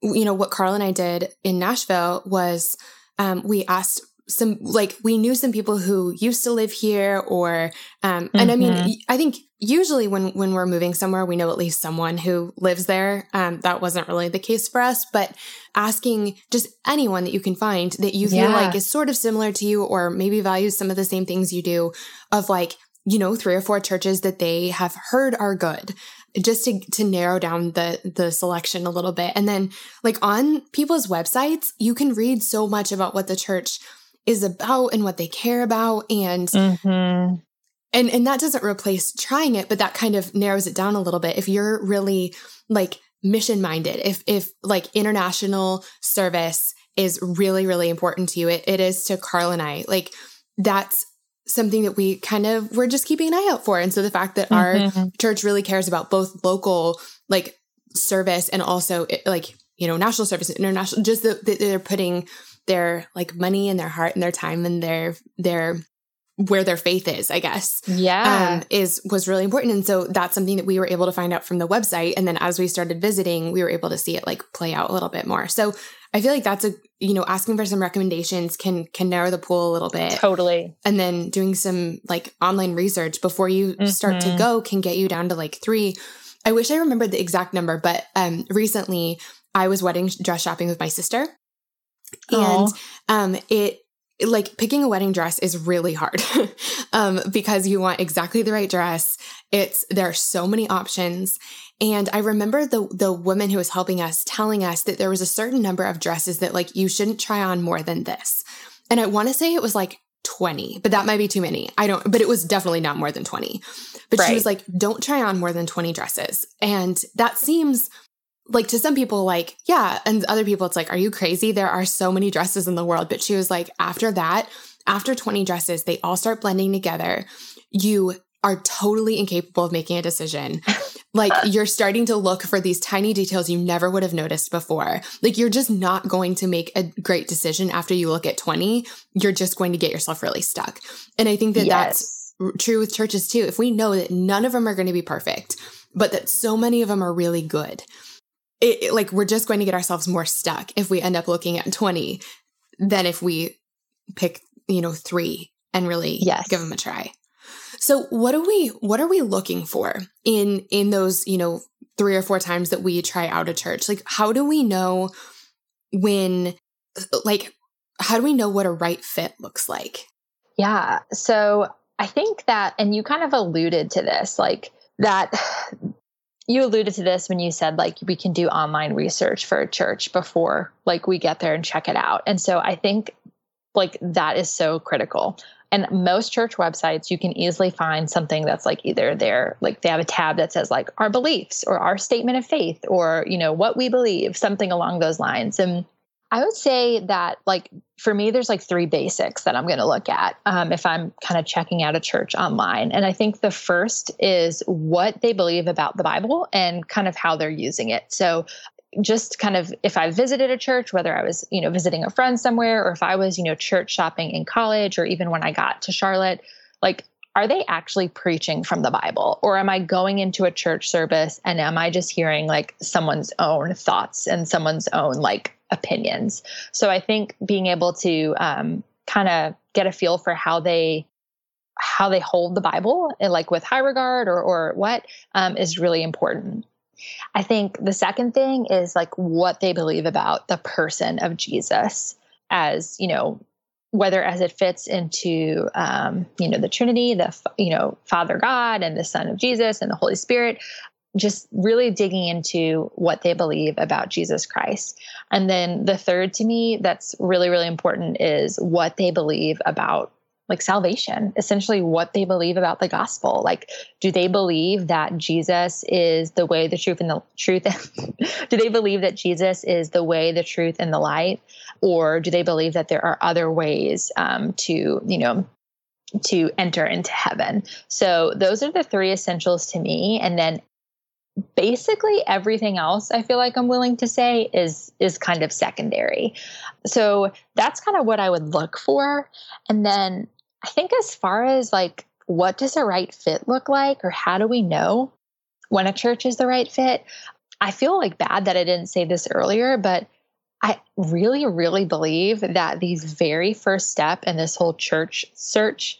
you know, what Carl and I did in Nashville was um, we asked some like we knew some people who used to live here or um and mm-hmm. i mean mm-hmm. i think usually when when we're moving somewhere we know at least someone who lives there um that wasn't really the case for us but asking just anyone that you can find that you feel yeah. like is sort of similar to you or maybe values some of the same things you do of like you know three or four churches that they have heard are good just to to narrow down the the selection a little bit and then like on people's websites you can read so much about what the church is about and what they care about and mm-hmm. and and that doesn't replace trying it but that kind of narrows it down a little bit if you're really like mission minded if if like international service is really really important to you it, it is to carl and i like that's something that we kind of we're just keeping an eye out for and so the fact that mm-hmm. our church really cares about both local like service and also like you know national service international just that they're putting their like money and their heart and their time and their their where their faith is, I guess. Yeah. Um, is was really important. And so that's something that we were able to find out from the website. And then as we started visiting, we were able to see it like play out a little bit more. So I feel like that's a you know, asking for some recommendations can can narrow the pool a little bit. Totally. And then doing some like online research before you mm-hmm. start to mm-hmm. go can get you down to like three. I wish I remembered the exact number, but um recently I was wedding dress shopping with my sister and um, it like picking a wedding dress is really hard [LAUGHS] um, because you want exactly the right dress. It's there are so many options. And I remember the the woman who was helping us telling us that there was a certain number of dresses that like you shouldn't try on more than this. And I want to say it was like 20, but that might be too many. I don't, but it was definitely not more than 20. But right. she was like, don't try on more than 20 dresses. And that seems like to some people like yeah and other people it's like are you crazy? There are so many dresses in the world. But she was like after that after 20 dresses they all start blending together. You are totally incapable of making a decision. [LAUGHS] Like you're starting to look for these tiny details you never would have noticed before. Like you're just not going to make a great decision after you look at 20 you're just going to get yourself really stuck. And i think that yes. that's true with churches too. If we know that none of them are going to be perfect but that so many of them are really good it, it, like we're just going to get ourselves more stuck if we end up looking at 20 than if we pick, you know, three and really yes. give them a try. So what are we what are we looking for in in those, you know, three or four times that we try out a church? Like how do we know when like how do we know what a right fit looks like? Yeah. So I think that and you kind of alluded to this like that you alluded to this when you said like we can do online research for a church before like we get there and check it out. And so I think like that is so critical. And most church websites, you can easily find something that's like either there, like they have a tab that says like our beliefs or our statement of faith or, you know, what we believe, something along those lines. And I would say that, like, for me, there's like three basics that I'm going to look at um, if I'm kind of checking out a church online. And I think the first is what they believe about the Bible and kind of how they're using it. So, just kind of if I visited a church, whether I was, you know, visiting a friend somewhere or if I was, you know, church shopping in college or even when I got to Charlotte, like, are they actually preaching from the Bible? Or am I going into a church service and am I just hearing like someone's own thoughts and someone's own like opinions. So I think being able to um, kind of get a feel for how they how they hold the Bible, like with high regard or or what, um, is really important. I think the second thing is like what they believe about the person of Jesus, as you know, whether as it fits into um, you know the Trinity, the you know Father God and the Son of Jesus and the Holy Spirit, just really digging into what they believe about Jesus Christ. And then the third to me that's really, really important is what they believe about like salvation, essentially what they believe about the gospel. Like, do they believe that Jesus is the way, the truth, and the truth? [LAUGHS] do they believe that Jesus is the way, the truth, and the light? Or do they believe that there are other ways um, to, you know, to enter into heaven. So those are the three essentials to me. And then basically everything else i feel like i'm willing to say is is kind of secondary so that's kind of what i would look for and then i think as far as like what does a right fit look like or how do we know when a church is the right fit i feel like bad that i didn't say this earlier but I really, really believe that the very first step in this whole church search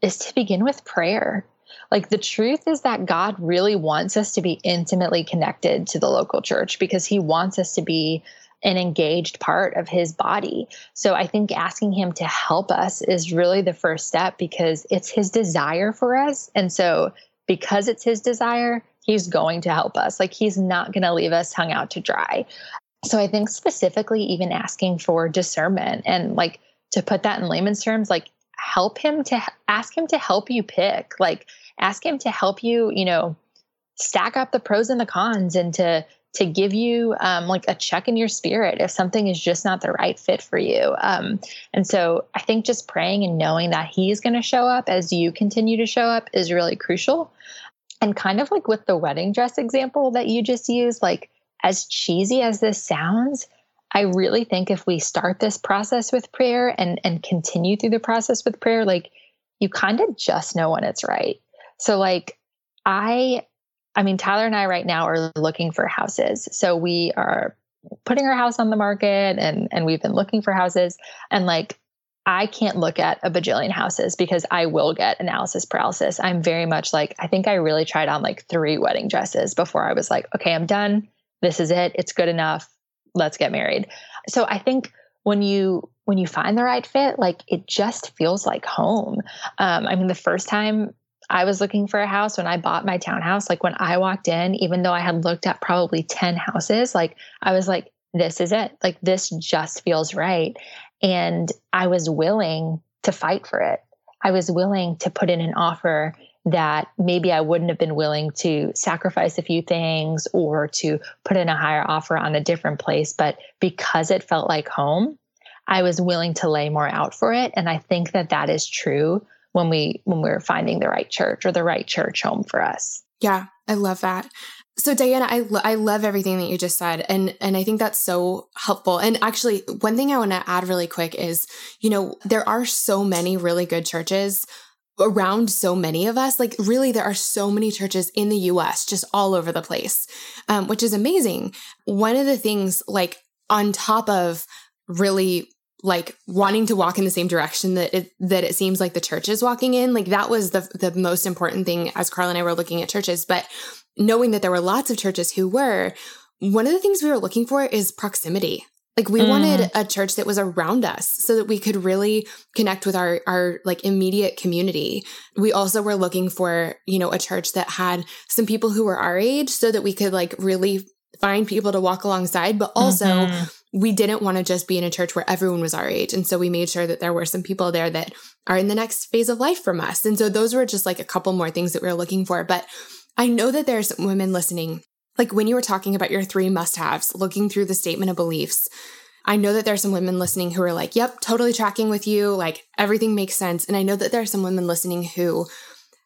is to begin with prayer. Like the truth is that God really wants us to be intimately connected to the local church because he wants us to be an engaged part of his body. So I think asking him to help us is really the first step because it's his desire for us. And so because it's his desire, he's going to help us. Like he's not going to leave us hung out to dry. So I think specifically even asking for discernment and like to put that in layman's terms, like help him to ask him to help you pick, like ask him to help you, you know, stack up the pros and the cons and to to give you um, like a check in your spirit if something is just not the right fit for you. Um, and so I think just praying and knowing that He's going to show up as you continue to show up is really crucial. And kind of like with the wedding dress example that you just used, like as cheesy as this sounds, I really think if we start this process with prayer and and continue through the process with prayer, like you kind of just know when it's right. So like I I mean, Tyler and I right now are looking for houses. So we are putting our house on the market and and we've been looking for houses and like I can't look at a bajillion houses because I will get analysis paralysis. I'm very much like I think I really tried on like 3 wedding dresses before I was like, okay, I'm done. This is it. It's good enough. Let's get married. So I think when you when you find the right fit, like it just feels like home. Um, I mean, the first time I was looking for a house when I bought my townhouse. Like when I walked in, even though I had looked at probably 10 houses, like I was like, this is it. Like this just feels right. And I was willing to fight for it. I was willing to put in an offer that maybe I wouldn't have been willing to sacrifice a few things or to put in a higher offer on a different place. But because it felt like home, I was willing to lay more out for it. And I think that that is true when we when we're finding the right church or the right church home for us. Yeah, I love that. So Diana, I lo- I love everything that you just said, and and I think that's so helpful. And actually, one thing I want to add really quick is, you know, there are so many really good churches around so many of us. Like, really, there are so many churches in the U.S. just all over the place, um, which is amazing. One of the things, like on top of really like wanting to walk in the same direction that it that it seems like the church is walking in like that was the the most important thing as Carl and I were looking at churches but knowing that there were lots of churches who were one of the things we were looking for is proximity like we mm. wanted a church that was around us so that we could really connect with our our like immediate community. We also were looking for, you know, a church that had some people who were our age so that we could like really find people to walk alongside, but also mm-hmm we didn't want to just be in a church where everyone was our age. And so we made sure that there were some people there that are in the next phase of life from us. And so those were just like a couple more things that we were looking for. But I know that there's women listening, like when you were talking about your three must haves, looking through the statement of beliefs. I know that there are some women listening who are like, yep, totally tracking with you. Like everything makes sense. And I know that there are some women listening who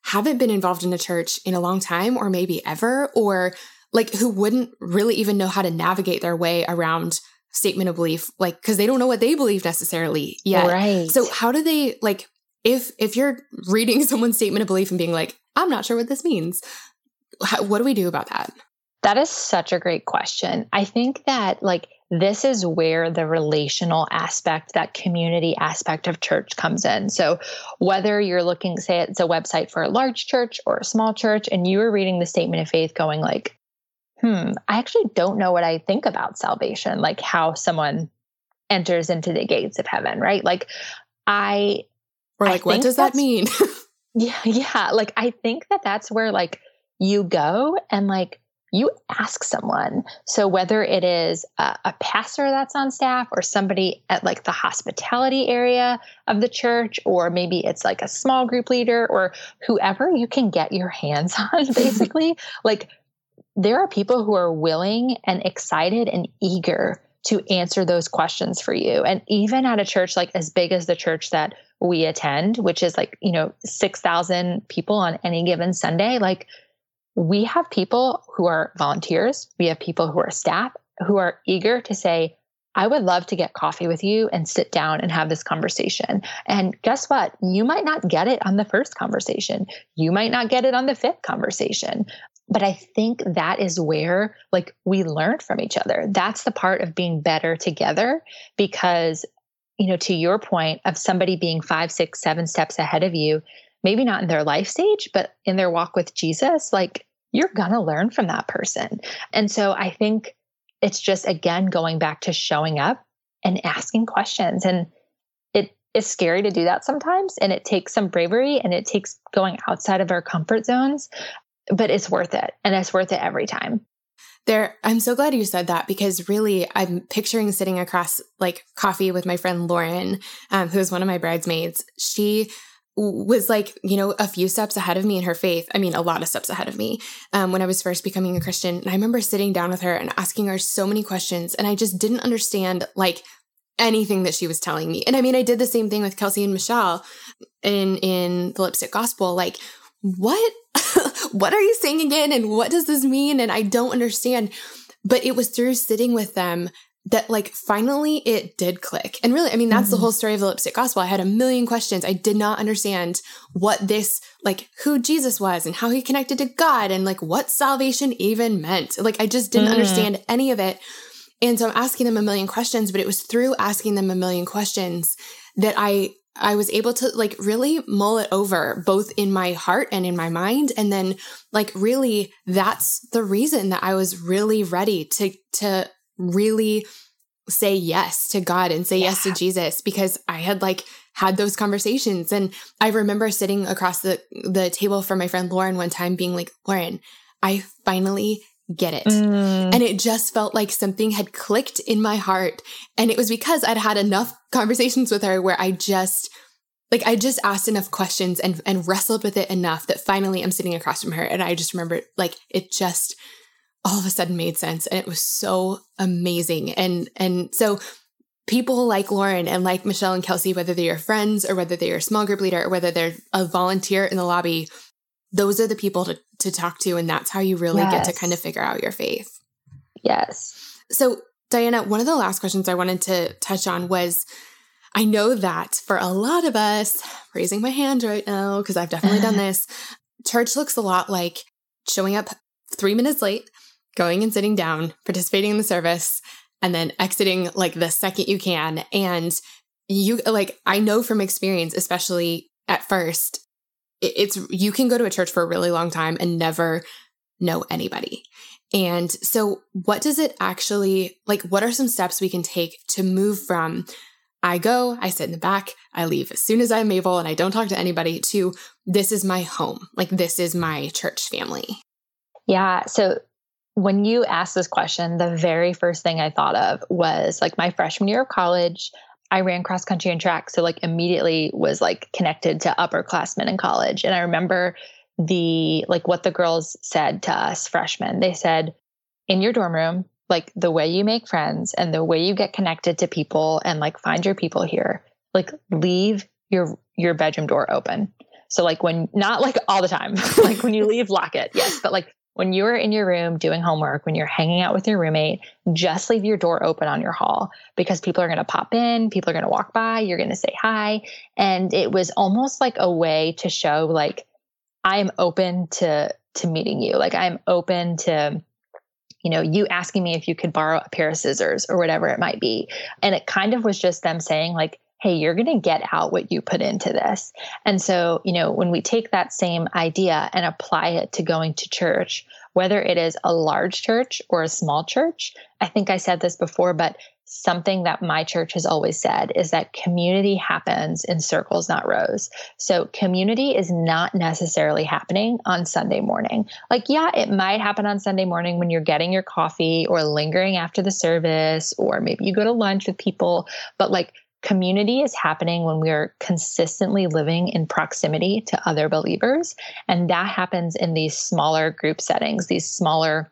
haven't been involved in a church in a long time or maybe ever, or like who wouldn't really even know how to navigate their way around statement of belief like because they don't know what they believe necessarily yet right so how do they like if if you're reading [LAUGHS] someone's statement of belief and being like i'm not sure what this means how, what do we do about that that is such a great question i think that like this is where the relational aspect that community aspect of church comes in so whether you're looking say it's a website for a large church or a small church and you are reading the statement of faith going like hmm, I actually don't know what I think about salvation, like how someone enters into the gates of heaven, right? Like I or like what does that mean? [LAUGHS] [LAUGHS] yeah, yeah, like I think that that's where like you go and like you ask someone. So whether it is a, a, pastor that's on staff or somebody at like the hospitality area of the church, or maybe it's like a small group leader or whoever you can get your hands [LAUGHS] on, basically, like there are people who are willing and excited and eager to answer those questions for you. And even at a church like as big as the church that we attend, which is like, you know, 6,000 people on any given Sunday, like we have people who are volunteers, we have people who are staff who are eager to say, I would love to get coffee with you and sit down and have this conversation. And guess what? You might not get it on the first conversation. You might not get it on the fifth conversation but I think that is where like we learn from each other. That's the part of being better together because, you know, to your point of somebody being five, six, seven steps ahead of you, maybe not in their life stage, but in their walk with Jesus, like you're going to learn from that person. And so I think it's just, again, going back to showing up and asking questions. And it is scary to do that sometimes. And it takes some bravery and it takes going outside of our comfort zones but it's worth it. And it's worth it every time. There, I'm so glad you said that because really, I'm picturing sitting across like coffee with my friend Lauren, um, who is one of my bridesmaids. She was like, you know, a few steps ahead of me in her faith. I mean, a lot of steps ahead of me um, when I was first becoming a Christian. And I remember sitting down with her and asking her so many questions. And I just didn't understand like anything that she was telling me. And I mean, I did the same thing with Kelsey and Michelle in, in the lipstick gospel. Like, what [LAUGHS] what are you saying again and what does this mean and i don't understand but it was through sitting with them that like finally it did click and really i mean that's mm-hmm. the whole story of the lipstick gospel i had a million questions i did not understand what this like who jesus was and how he connected to god and like what salvation even meant like i just didn't mm. understand any of it and so i'm asking them a million questions but it was through asking them a million questions that i I was able to like really mull it over both in my heart and in my mind. And then like really that's the reason that I was really ready to, to really say yes to God and say yeah. yes to Jesus because I had like had those conversations. And I remember sitting across the, the table from my friend Lauren one time being like, Lauren, I finally get it. Mm. And it just felt like something had clicked in my heart. And it was because I'd had enough conversations with her where I just like I just asked enough questions and and wrestled with it enough that finally I'm sitting across from her and I just remember like it just all of a sudden made sense and it was so amazing. And and so people like Lauren and like Michelle and Kelsey, whether they're your friends or whether they're a small group leader or whether they're a volunteer in the lobby, those are the people to, to talk to. And that's how you really yes. get to kind of figure out your faith. Yes. So, Diana, one of the last questions I wanted to touch on was I know that for a lot of us, raising my hand right now, because I've definitely done [LAUGHS] this, church looks a lot like showing up three minutes late, going and sitting down, participating in the service, and then exiting like the second you can. And you, like, I know from experience, especially at first, it's you can go to a church for a really long time and never know anybody. And so, what does it actually like? What are some steps we can take to move from I go, I sit in the back, I leave as soon as I'm able, and I don't talk to anybody, to this is my home. Like, this is my church family. Yeah. So, when you asked this question, the very first thing I thought of was like my freshman year of college. I ran cross country and track. So, like, immediately was like connected to upperclassmen in college. And I remember the like what the girls said to us freshmen. They said, in your dorm room, like the way you make friends and the way you get connected to people and like find your people here, like leave your your bedroom door open. So like when not like all the time, [LAUGHS] like when you [LAUGHS] leave, lock it. Yes, but like when you're in your room doing homework, when you're hanging out with your roommate, just leave your door open on your hall because people are going to pop in, people are going to walk by, you're going to say hi, and it was almost like a way to show like I am open to to meeting you. Like I'm open to you know, you asking me if you could borrow a pair of scissors or whatever it might be. And it kind of was just them saying, like, hey, you're going to get out what you put into this. And so, you know, when we take that same idea and apply it to going to church, whether it is a large church or a small church, I think I said this before, but something that my church has always said is that community happens in circles, not rows. So community is not necessarily happening on Sunday morning. Like, yeah, it might happen on Sunday morning when you're getting your coffee or lingering after the service, or maybe you go to lunch with people, but like, Community is happening when we are consistently living in proximity to other believers. And that happens in these smaller group settings, these smaller,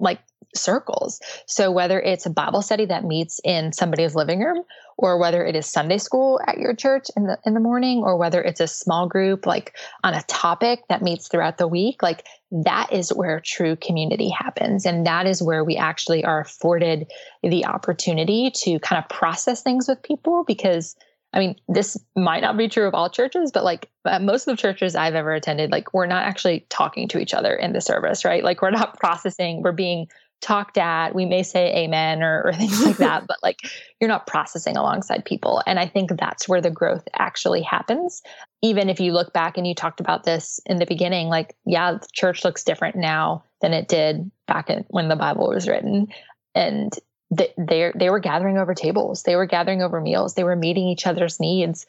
like circles. So whether it's a Bible study that meets in somebody's living room or whether it is Sunday school at your church in the in the morning or whether it's a small group like on a topic that meets throughout the week, like that is where true community happens and that is where we actually are afforded the opportunity to kind of process things with people because I mean, this might not be true of all churches, but like uh, most of the churches I've ever attended, like we're not actually talking to each other in the service, right? Like we're not processing, we're being talked at. We may say amen or, or things like that, [LAUGHS] but like you're not processing alongside people. And I think that's where the growth actually happens. Even if you look back and you talked about this in the beginning, like, yeah, the church looks different now than it did back in, when the Bible was written. And they, they they were gathering over tables they were gathering over meals they were meeting each other's needs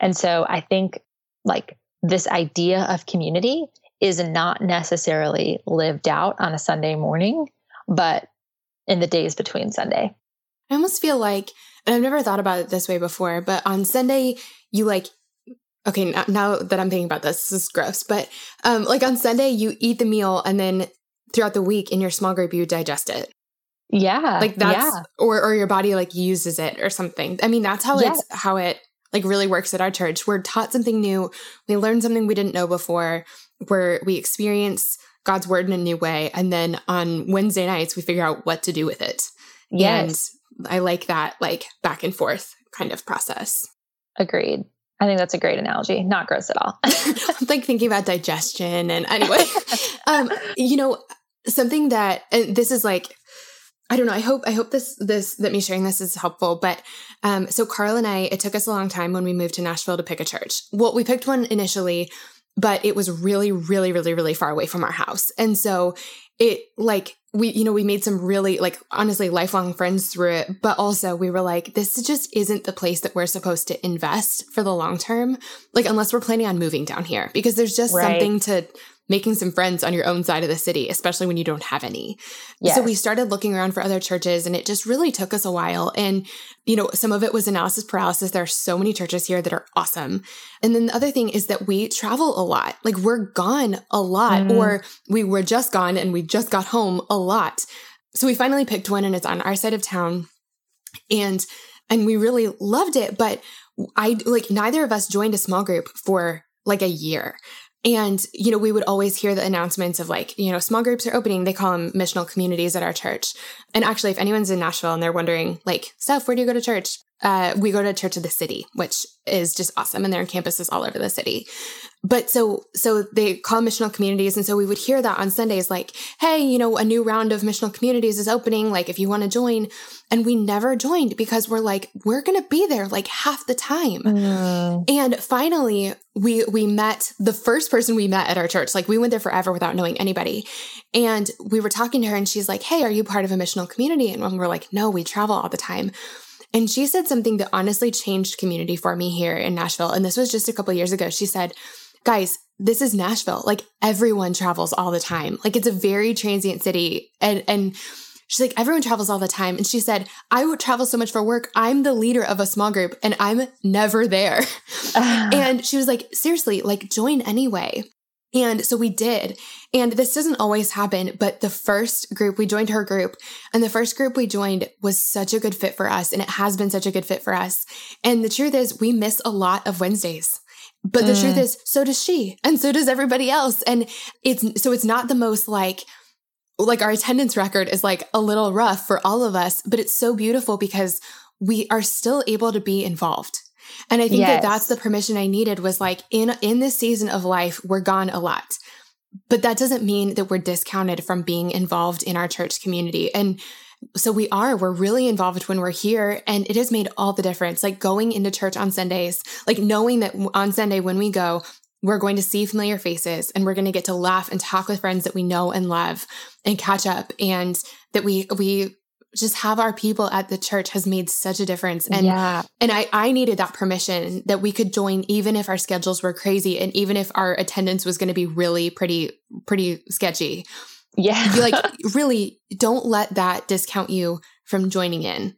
and so i think like this idea of community is not necessarily lived out on a sunday morning but in the days between sunday i almost feel like and i've never thought about it this way before but on sunday you like okay now, now that i'm thinking about this this is gross but um like on sunday you eat the meal and then throughout the week in your small group you digest it yeah. Like that's yeah. or or your body like uses it or something. I mean, that's how Yes. it's how it like really works at our church. We're taught something new. We learn something we didn't know before. Where we experience God's word in a new way, and then on Wednesday nights we figure out what to do with it. Yes. And I like that like back and forth kind of process. Agreed. I think that's a great analogy. Not gross at all. I'm [LAUGHS] [LAUGHS] like thinking about digestion and anyway, [LAUGHS] um, you know, something that and this is like I don't know. I hope I hope this this that me sharing this is helpful. But um, so Carl and I, it took us a long time when we moved to Nashville to pick a church. Well, we picked one initially, but it was really, really, really, really far away from our house, and so it like we you know we made some really like honestly lifelong friends through it but also we were like this just isn't the place that we're supposed to invest for the long term like unless we're planning on moving down here because there's just Right. something to making some friends on your own side of the city especially when you don't have any yes. so we started looking around for other churches and it just really took us a while. And, you know, some of it was analysis paralysis. There are so many churches here that are awesome. And then the other thing is that we travel a lot. Like we're gone a lot, Mhm. or we were just gone and we just got home a lot. So we finally picked one and it's on our side of town. And and we really loved it. But I like neither of us joined a small group for like a year. And, you know, we would always hear the announcements of like, you know, small groups are opening. They call them missional communities at our church. And actually, if anyone's in Nashville and they're wondering, like, Steph, where do you go to church? Uh, we go to Church of the City, which is just awesome. And there are campuses all over the city. But so, so they call missional communities. And so we would hear that on Sundays, like, hey, you know, a new round of missional communities is opening. Like, if you want to join. And we never joined because we're like, we're going to be there like half the time. Mm, And finally, we we met the first person we met at our church. Like we went there forever without knowing anybody. And we were talking to her and she's like, "Hey, are you part of a missional community?" And we're like, "No, we travel all the time." And she said something that honestly changed community for me here in Nashville. And this was just a couple years ago. She said, "Guys, this is Nashville. Like everyone travels all the time. Like it's a very transient city." And and She's like, everyone travels all the time. And she said, I would travel so much for work. I'm the leader of a small group and I'm never there. And she was like, seriously, like join anyway. And so we did. And this doesn't always happen, but the first group, we joined her group, and the first group we joined was such a good fit for us. And it has been such a good fit for us. And the truth is, we miss a lot of Wednesdays. But the Mm. truth is, so does she, and so does everybody else. And it's so it's not the most like, like our attendance record is like a little rough for all of us, but it's so beautiful because we are still able to be involved. And I think that that's the permission I needed was like in in this season of life, we're gone a lot. But that doesn't mean that we're discounted from being involved in our church community. And so we are, we're really involved when we're here. And it has made all the difference. Like going into church on Sundays, like knowing that on Sunday when we go, we're going to see familiar faces and we're going to get to laugh and talk with friends that we know and love and catch up and that we, we, just have our people at the church has made such a difference. And yeah. and I, I needed that permission that we could join even if our schedules were crazy and even if our attendance was going to be really pretty, pretty sketchy. Yeah. You like [LAUGHS] really don't let that discount you from joining in.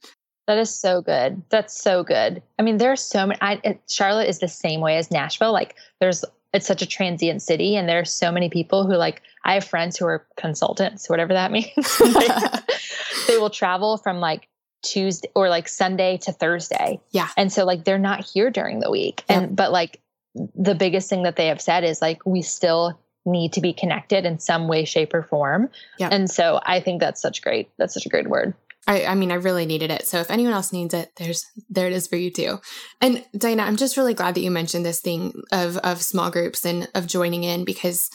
That is so good. That's so good. I mean, there's so many. I, Charlotte is the same way as Nashville. Like, there's it's such a transient city, and there's so many people who like. I have friends who are consultants, whatever that [LAUGHS] means. [LAUGHS] they, will travel from like Tuesday or like Sunday to Thursday. Yeah. and so like they're not here during the week, and but like the biggest thing that they have said is like we still need to be connected in some way, shape, or form. Yep. And so I think that's such great. That's such a great word. I, I mean, I really needed it. So if anyone else needs it, there's there it is for you too. And Diana, I'm just really glad that you mentioned this thing of of small groups and of joining in because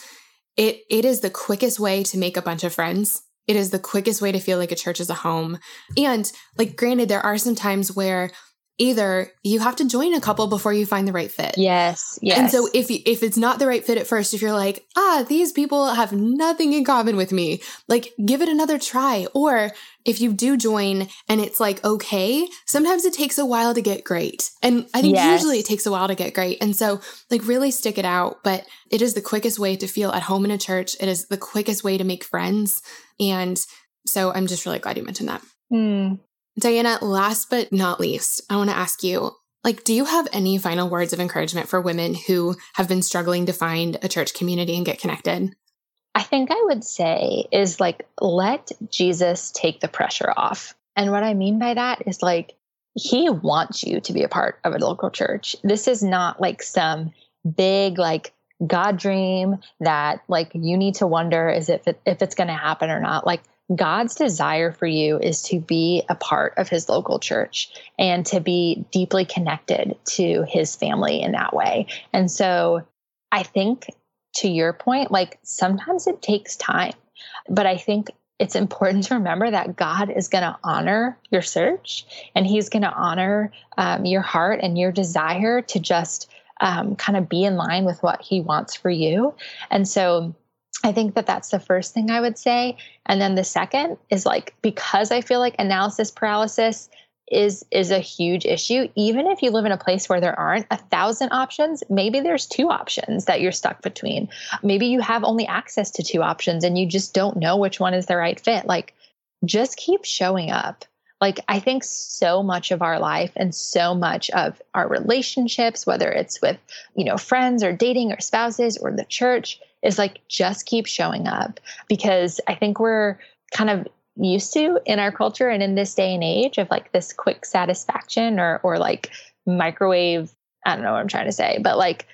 it it is the quickest way to make a bunch of friends. It is the quickest way to feel like a church is a home. And like granted, there are some times where either you have to join a couple before you find the right fit. Yes. Yes. And so if if it's not the right fit at first, if you're like, ah, these people have nothing in common with me, like give it another try. Or if you do join and it's like okay, sometimes it takes a while to get great. And I think yes. usually it takes a while to get great. And so like really stick it out, but it is the quickest way to feel at home in a church. It is the quickest way to make friends. And so I'm just really glad you mentioned that. Mm. Diana, last but not least, I want to ask you like, do you have any final words of encouragement for women who have been struggling to find a church community and get connected? I think I would say is like, let Jesus take the pressure off. And what I mean by that is like, he wants you to be a part of a local church. This is not like some big, like, God dream that like you need to wonder is if it, if it's going to happen or not. Like God's desire for you is to be a part of his local church and to be deeply connected to his family in that way. And so I think to your point, like sometimes it takes time, but I think it's important to remember that God is going to honor your search and he's going to honor um, your heart and your desire to just um, kind of be in line with what he wants for you. And so I think that that's the first thing I would say. And then the second is like, because I feel like analysis paralysis is is a huge issue even if you live in a place where there aren't a thousand options maybe there's two options that you're stuck between. Maybe you have only access to two options and you just don't know which one is the right fit. Like just keep showing up. Like i think so much of our life and so much of our relationships whether it's with you know friends or dating or spouses or the church is like just keep showing up because I think we're kind of used to in our culture and in this day and age of like this quick satisfaction or or like microwave I don't know what I'm trying to say but like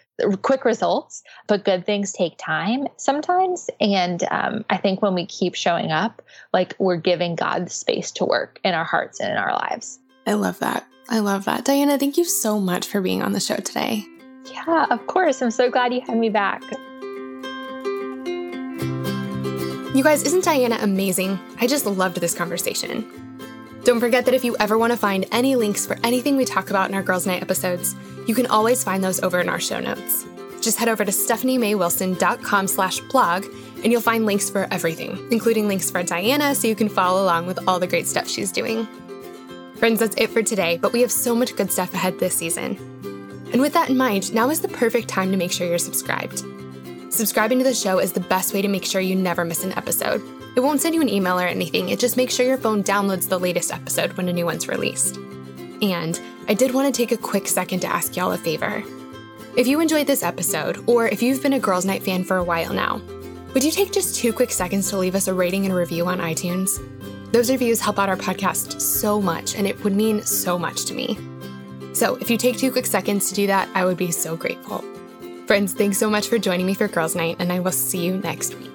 quick results but good things take time sometimes and um, I think when we keep showing up like we're giving God the space to work in our hearts and in our lives. I love that. I love that. Diana, thank you so much for being on the show today. Yeah, of course. I'm so glad you had me back. You guys, isn't Diana amazing? I just loved this conversation. Don't forget that if you ever want to find any links for anything we talk about in our Girls Night episodes, you can always find those over in our show notes. Just head over to stephaniemaywilson.com slash blog and you'll find links for everything, including links for Diana so you can follow along with all the great stuff she's doing. Friends, that's it for today, but we have so much good stuff ahead this season. And with that in mind, now is the perfect time to make sure you're subscribed. Subscribing to the show is the best way to make sure you never miss an episode. It won't send you an email or anything, it just makes sure your phone downloads the latest episode when a new one's released. And I did want to take a quick second to ask y'all a favor. If you enjoyed this episode, or if you've been a Girls Night fan for a while now, would you take just two quick seconds to leave us a rating and review on iTunes? Those reviews help out our podcast so much, and it would mean so much to me. So if you take two quick seconds to do that, I would be so grateful. Friends, thanks so much for joining me for Girls Night, and I will see you next week.